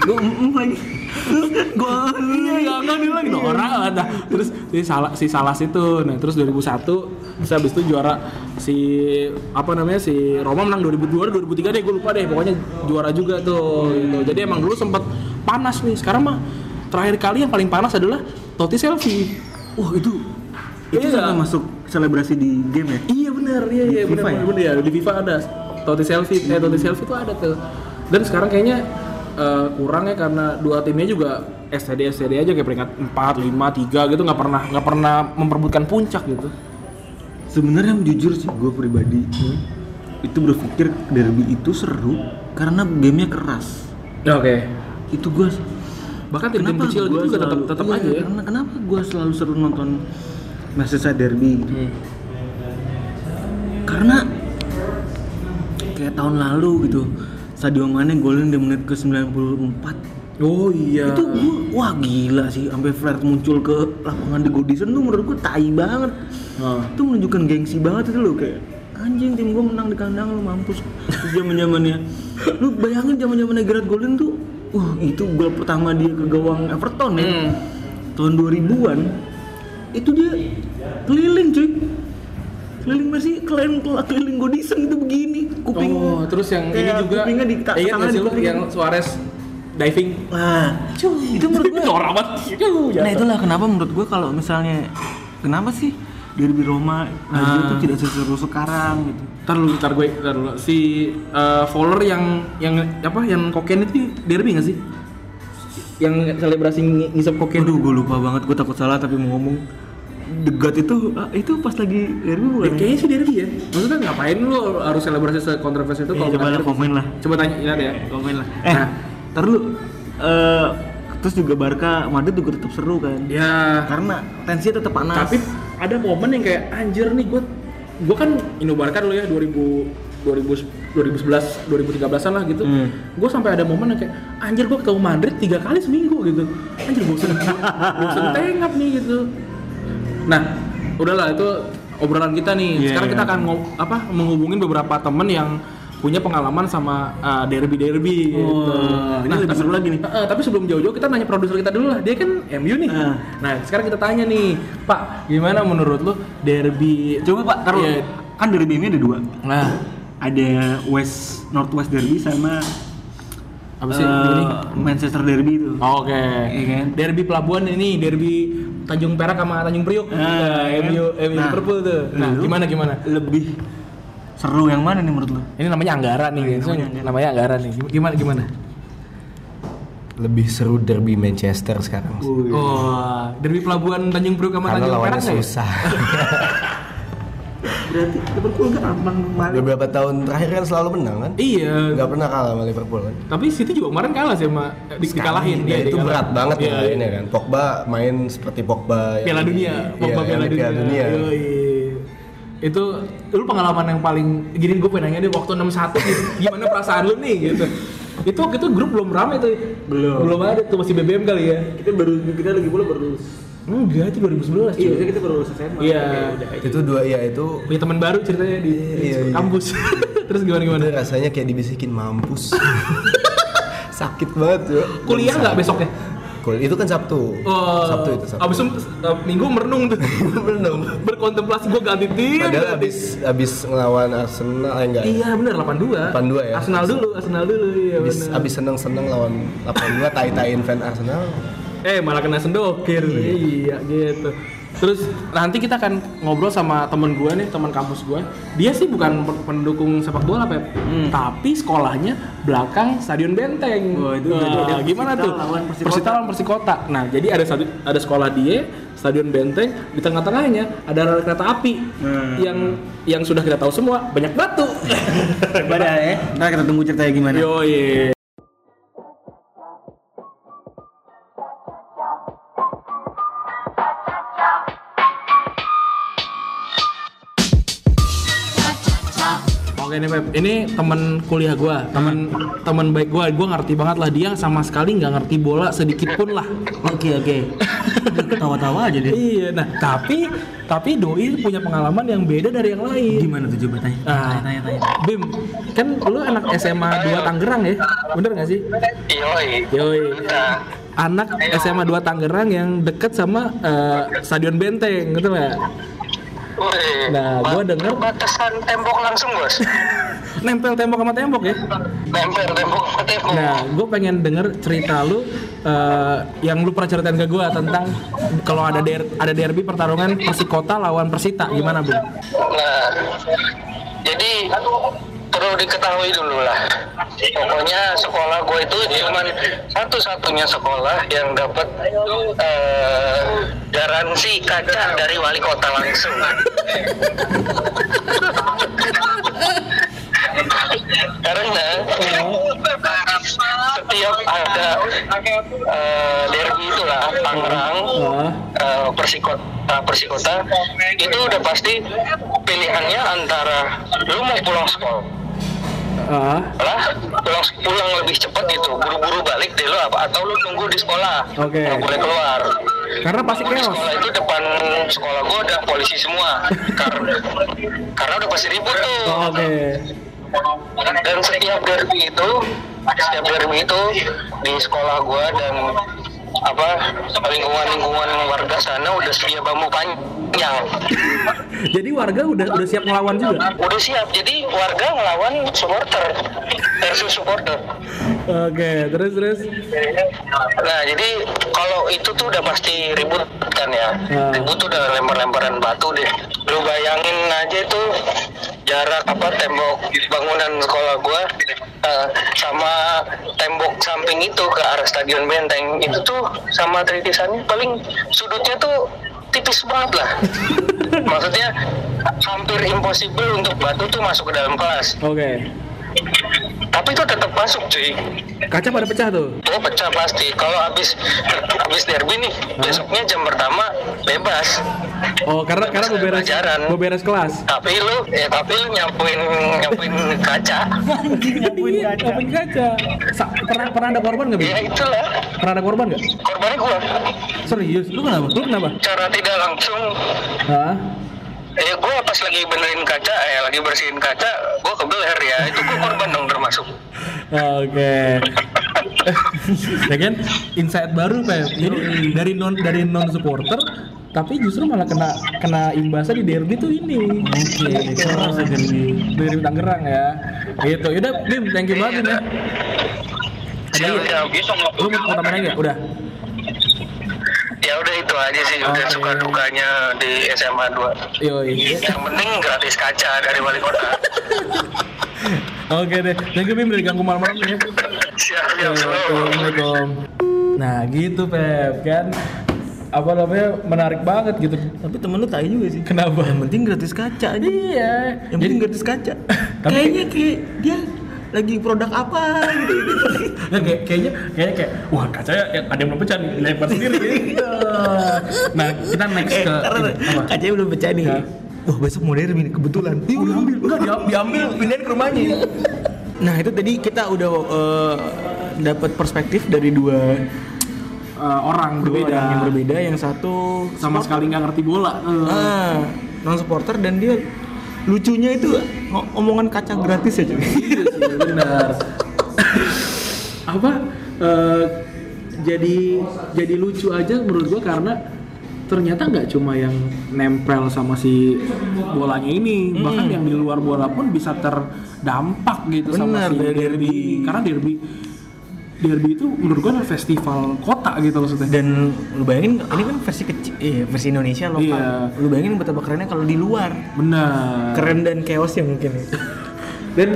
Gue mm lagi. Gue Iya, enggak enggak dia lagi orang ada. Terus si salah si Salas itu. Nah, terus 2001 terus habis itu juara si apa namanya si Roma menang 2002 2003 deh gue lupa deh pokoknya juara juga tuh gitu. Jadi emang dulu sempat panas nih. Sekarang mah terakhir kali yang paling panas adalah Totti selfie. Wah itu itu Iya. masuk selebrasi di game ya? Iya benar, iya iya benar ya? benar ya di FIFA ada Totti selfie, eh Totti selfie itu ada tuh. Dan sekarang kayaknya eh, kurang ya karena dua timnya juga STD STD aja kayak peringkat 4, 5, 3 gitu nggak pernah nggak pernah memperbutkan puncak gitu. Sebenarnya jujur sih gue pribadi itu berpikir derby itu seru karena gamenya keras. Oke. Itu gue Bahkan tim-tim kecil gua gitu juga tetap tetap iya, aja ya. Karena kenapa gue selalu seru nonton Merseyside Derby gitu. Hmm. Karena kayak tahun lalu gitu Sadio Mane golin di menit ke 94 Oh iya. itu gua wah gila sih sampai Flair muncul ke lapangan di Goodison tuh menurut gua tai banget Nah. itu menunjukkan gengsi banget itu loh kayak anjing tim gua menang di kandang lu mampus terus zaman zamannya lu bayangin zaman zamannya Gareth Golden tuh wah itu gol pertama dia ke gawang Everton ya Hmm. tahun 2000-an itu dia keliling cuy keliling masih keliling keliling Goodison itu begini kuping Oh, terus yang ini juga kupingnya di Eh, ingat tangan nggak sih di lu kuping. yang Suarez diving? nah itu menurut gua Norak banget. Nah itulah kenapa menurut gue kalau misalnya kenapa sih derby Roma Lazio Ah. tuh tidak seseru sekarang gitu. Ntar dulu, ntar gue, ntar dulu. Si eh, Fowler yang yang apa yang kokain itu derby nggak sih? Yang selebrasi ng- ngisep kokain. Aduh gue lupa banget gue takut salah tapi mau ngomong The God itu ah, itu pas lagi derby bukan? Ya, kayaknya sih derby ya. Maksudnya ngapain lu harus selebrasi sekontroversial itu Eh, kalau coba lah komen lah. Coba tanya lihat ya, komen lah. Eh, Nah, ntar lu eh, terus juga Barca Madrid juga tetap seru kan? ya Karena tensinya tetap panas. tapi ada momen yang kayak anjir nih gue gue kan inobarkan dulu ya 2000 2000 2011 2013an lah gitu Hmm. gue sampai ada momen yang kayak anjir gue ketemu Madrid tiga kali seminggu gitu anjir bosen bosen tengap nih gitu nah udahlah itu obrolan kita nih Iya, sekarang iya. kita akan apa menghubungin beberapa temen yang punya pengalaman sama uh, derby derby gitu. Oh, ini lebih tapi- seru lagi nih. Eh, tapi sebelum jauh-jauh kita nanya produser kita dulu lah. Dia kan MU nih. Ah. Nah, sekarang kita tanya nih, Pak, gimana menurut lu derby? Coba Pak, taruh Iya. kan derby ini ada dua. Nah, Ada West Northwest Derby sama Apa sih? Ini? Manchester Derby itu. Oh, Oke. Iya kan? Derby pelabuhan ini, derby Tanjung Perak sama Tanjung Priuk. Ah, Nah, iya kan? MU MU Nah, Liverpool tuh. Nah, lu- gimana gimana? Lebih seru yang mana nih menurut lu? Ini namanya Anggara nih, Iya, itu namanya Anggara. namanya Anggara nih. Gimana gimana? Lebih seru derby Manchester sekarang. Oh, derby pelabuhan Tanjung Priuk sama Karena Tanjung Perak ya? Berarti Liverpool gampang kemarin. Beberapa tahun terakhir kan selalu menang kan? Iya. Nggak pernah kalah sama Liverpool kan? Tapi City juga kemarin kalah sih sama di, dikalahin. Ya, Iya, itu dikalahin. berat banget Iya, ya iya. ini kan. Pogba main seperti Pogba yang Piala Dunia, iya, Pogba Piala Dunia. Piala Dunia. Yoi. Itu lu pengalaman yang paling gini gue pengen nanya deh waktu 61 gitu. Gimana perasaan lu nih gitu. Itu waktu itu grup belum ramai tuh. Belum. Belum ada tuh masih BBM kali ya. Kita baru kita lagi bola baru. Enggak, itu 2011 Iya, biasanya kita baru lulus SMA. Iya. Udah. Itu dua ya itu Punya teman baru ceritanya di, di Iya, iya. kampus. Terus gimana gimana? itu rasanya kayak dibisikin mampus. Sakit banget ya. Kuliah nggak besoknya? Kul itu kan Sabtu. Oh, Sabtu itu Sabtu. Abis itu uh, minggu merenung tuh. Merenung. Berkontemplasi gue ganti tim. Padahal ganti- abis abis ngelawan Arsenal eh, enggak ya? Iya bener 82 82 ya? Arsenal dulu, Arsenal dulu iya Abis, bener abis seneng-seneng lawan 82 tai-taiin fan Arsenal. Eh malah kena sendokir Iya gitu Terus nanti kita akan ngobrol sama temen gue nih, teman kampus gue Dia sih bukan pen- pendukung sepak bola Pep Hmm. Tapi sekolahnya belakang Stadion Benteng Wah, itu Wah, beda. Dia Gimana tuh? lawan Persikota. Persita lawan Persikota Nah jadi ada satu, ada sekolah dia Stadion Benteng Di tengah-tengahnya ada rel kereta api Hmm. Yang yang sudah kita tahu semua Banyak batu Coba ya. Ntar kita tunggu ceritanya gimana. Yoi Oke nih Pep, ini temen kuliah gua, temen temen baik gua, gua ngerti banget lah dia sama sekali nggak ngerti bola sedikit pun lah. Oke oke. Tawa-tawa aja deh. Iya, nah tapi tapi doi punya pengalaman yang beda dari yang lain. Gimana tuh coba tanya? Ah. Tanya tanya. Bim, kan lu anak SMA 2 Tangerang ya? Bener gak sih? Yoi. Yoi. Anak SMA 2 Tangerang yang deket sama eh, Stadion Benteng, gitu nggak? Wih, Nah, gua denger- batasan tembok langsung bos. Nempel tembok sama tembok ya? Nempel tembok ke tembok. Nah, gue pengen denger cerita lu eh, yang lu pernah ceritain ke gue tentang kalau ada der ada derby pertarungan Persikota lawan Persita gimana bu? Nah, jadi perlu diketahui dulu lah. Pokoknya sekolah gue itu cuman satu-satunya sekolah yang dapat eh, garansi kaca dari wali kota langsung. Karena setiap ada eh, derby itulah Tangerang, eh, Persikota, Persikota itu udah pasti pilihannya antara lu mau pulang sekolah Ah, lah pulang pulang lebih cepat gitu. Buru-buru balik deh lo apa? Atau lu tunggu di sekolah. Oke. nggak boleh keluar. Karena pasti chaos. sekolah itu depan sekolah gua ada polisi semua. Karena karena udah pasti ribut tuh. Oh, Oke. dan setiap derby itu setiap derby itu di sekolah gua dan apa lingkungan-lingkungan warga sana udah sedia bambu panjang Jadi warga udah udah siap ngelawan juga. udah siap jadi warga ngelawan supporter versus supporter Oke, terus terus. nah jadi kalau itu tuh udah pasti ribut kan ya. Ribut tuh udah lempar-lemparan batu deh. Lu bayangin aja itu jarak apa tembok bangunan sekolah gua eh, sama tembok samping itu ke arah stadion benteng. Itu tuh sama tritisannya paling sudutnya tuh tipis banget lah. Maksudnya hampir impossible untuk batu tuh masuk ke dalam kelas. Oke. Tapi itu tetap masuk cuy Kaca pada pecah tuh. Oh pecah pasti. Kalau habis habis derby nih, besoknya jam pertama bebas. Oh, karena karena beberes Pelajaran. beberes kelas. Tapi lu, ya tapi lu nyapuin nyapuin kaca. Nyapuin kaca. nyapuin kaca. Sa- pernah pernah ada korban nggak, Bim? ya itulah. Pernah ada korban nggak? Korbannya gua. Serius? Lu kenapa? Lu kenapa? Cara tidak langsung Hah? Ya gua pas lagi benerin kaca, eh lagi bersihin kaca, gua kebeler ya. Itu gua korban dong termasuk. Oke. ya kan insight baru Pep. Jadi dari non dari non supporter tapi justru malah kena kena imbasnya di derby tuh ini. Oke, keras ya derby. Derby Tangerang ya. Gitu. Yaudah Bim, thank you banget Bim ya. Ada lagi? Siap. Lu mau tambahin lagi nggak? Udah. Ya udah itu aja sih udah Oke. suka dukanya di SMA 2. Yoi. Yang penting gratis kaca dari wali kota. Oke deh. Thank you Bim dari ganggu malam-malam ya. Siap, Yo, siap. Assalamualaikum. Nah gitu Pep kan apa namanya menarik banget gitu. Tapi temen lu tai juga sih. Kenapa? Yang penting gratis kaca aja. Iya. Yang penting gratis kaca. Tapi- Kayaknya kayak dia lagi produk apa gitu. Nah, kayak, kayaknya kayaknya kayak wah kacanya yang ada yang belum pecah nih lempar sendiri gitu. Nah kita next eh, ke ini, apa? kacanya belum pecah nih. Hah? Wah besok mau derby nih kebetulan. Oh, diambil, enggak dia- diambil, pindahin ke rumahnya. Nah itu tadi kita udah eh, dapat perspektif dari dua Eh, orang dua berbeda, orang yang berbeda. Yang satu sama sekali nggak ngerti bola. Eh, ah, non supporter dan dia lucunya itu omongan kaca gratis ya. Iya sih, benar. apa? eh, jadi jadi lucu aja menurut gua karena ternyata nggak cuma yang nempel sama si bolanya ini, bahkan yang di luar bola pun bisa terdampak gitu sama Benar, si derby. derby. Karena derby derby itu menurut gua adalah festival kota gitu maksudnya. Dan lu bayangin ini kan versi kecil, iya, versi Indonesia lokal. Iya. Lu bayangin betapa kerennya kalau di luar. Benar. Keren dan chaos ya mungkin. Dan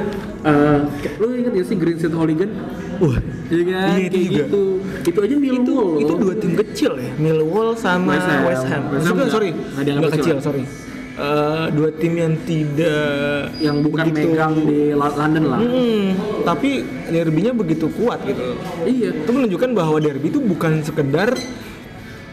eh, kayak- lu ingat gak sih Green State Hooligan? Wah, Iya kan? Iya, itu Kayak juga. gitu. Itu aja itu Millwall loh. itu dua tim kecil ya, Millwall sama West Ham. West Ham. West Ham nggak- sorry, nggak kecil, sorry. Eh, dua tim yang tidak yang bukan begitu- megang di London lah. Hmm, tapi derbynya begitu kuat gitu. Iya, Itu menunjukkan bahwa derby itu bukan sekedar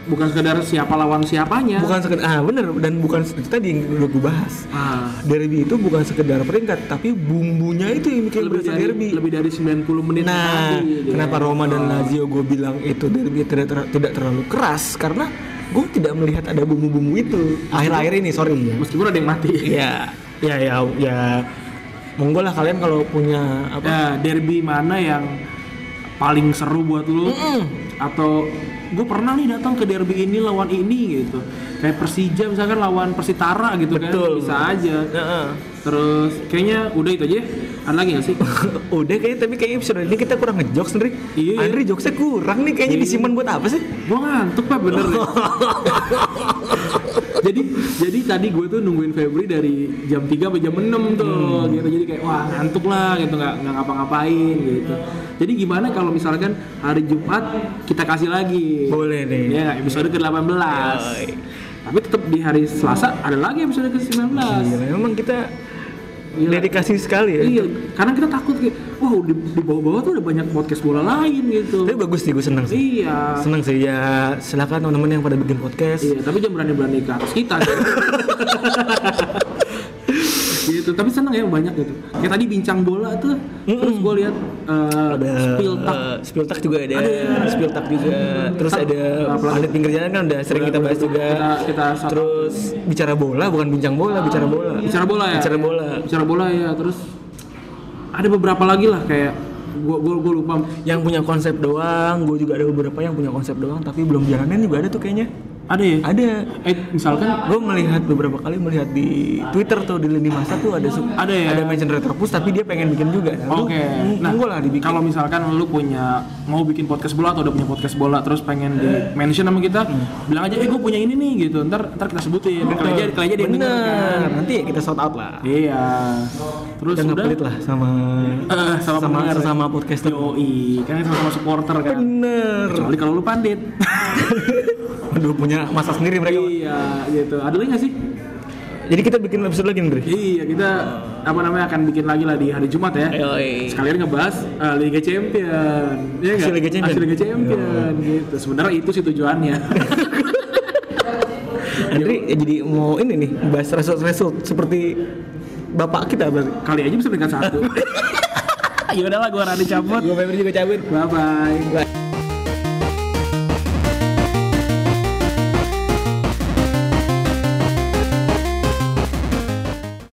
bukan sekedar siapa lawan siapanya. bukan sekedar ah bener dan bukan tadi yang udah gue bahas. Ah, Derby itu bukan sekedar peringkat, tapi bumbunya itu yang bikin lebih dari derby. lebih dari 90 menit Nah, tadi, gitu kenapa kan. Roma dan Oh. Lazio gue bilang itu derby tidak ter- tidak terlalu keras karena gue tidak melihat ada bumbu-bumbu itu akhir-akhir ini sorry ya. meskipun ada yang mati. Ya, ya, ya, ya. Monggo lah kalian kalau punya apa? Ya, derby mana yang paling seru buat lu? Atau gue pernah nih datang ke derby ini lawan ini gitu. Kayak Persija misalkan lawan Persitara gitu Betul. kan bisa aja. Heeh. Terus kayaknya udah itu aja. ya? Ada lagi gak sih? Udah kayaknya tapi kayaknya episode ini kita kurang ngejokes Andri. Iya, iya. Andri jokesnya kurang nih kayaknya Iya. disimpan buat apa sih? Gue ngantuk pak bener deh. jadi jadi tadi gue tuh nungguin Febri dari jam 3 sampai jam 6 tuh gitu. Jadi kayak wah ngantuk lah gitu. Nggak nggak ngapa-ngapain gitu. Jadi gimana kalau misalkan hari Jumat kita kasih lagi? Boleh deh. ya episode ke 18 tapi tetap di hari Selasa ada lagi episode ke 19 Gila, memang kita Gila. dedikasi sekali ya. Iya, karena kita takut kayak, wah di, di bawah-bawah tuh ada banyak podcast bola lain gitu. Tapi bagus sih, gue seneng sih. Iya. Seneng sih ya. Silakan teman-teman yang pada bikin podcast. Iya, tapi jangan berani-berani ke atas kita. gitu, tapi seneng ya banyak gitu. Kayak tadi bincang bola tuh, terus gue lihat uh, ada Spiltak. eh, Spiltak juga ada, Ada. Spiltak juga. Terus Tak- ada apalagi? Pandit pinggir jalan kan udah sering kita bahas juga. Kita, kita Terus bicara bola bukan bincang bola, bicara bola. bicara bola ya. Bicara bola. Bicara bola ya, terus ada beberapa lagi lah kayak gua gua, gua lupa. Yang punya konsep doang, gue juga ada beberapa yang punya konsep doang tapi belum jalanin juga ada tuh kayaknya. Ada ya? Ada. Eh, misalkan Gue melihat beberapa kali melihat di Twitter tuh di lini masa tuh ada Ada ya? ada mention retropus tapi dia pengen bikin juga. Nah, Oke. Nah, lah dibikin. kalau misalkan lu punya mau bikin podcast bola atau udah punya podcast bola terus pengen di mention sama kita, bilang aja, eh gue punya ini nih gitu. Ntar ntar kita sebutin. Kali aja kali aja dia Bener. kan. Nanti kita shout out lah. Iya. Terus Kita nggak udah. pelit lah sama Eh, sama sama sesama podcaster. Yoi, kan sama-sama supporter kan. Bener. Kecuali kalau lu pandit. Aduh punya masa sendiri mereka. iya, gitu. Ada lagi nggak sih? Jadi kita bikin episode lagi nih. Iya, kita apa namanya akan bikin lagi lah di hari Jumat ya. Yoi. Sekalian ngebahas uh, Liga Champion. Iya nggak? Hasil Liga Champion. Hasil Liga Champion gitu. Sebenarnya itu sih tujuannya. Andri ya jadi mau ini nih bahas result-result seperti bapak kita berarti. Kali aja bisa peringkat satu. ya udahlah gua Rani cabut. Gue Febri juga cabut. Bye bye. Bye.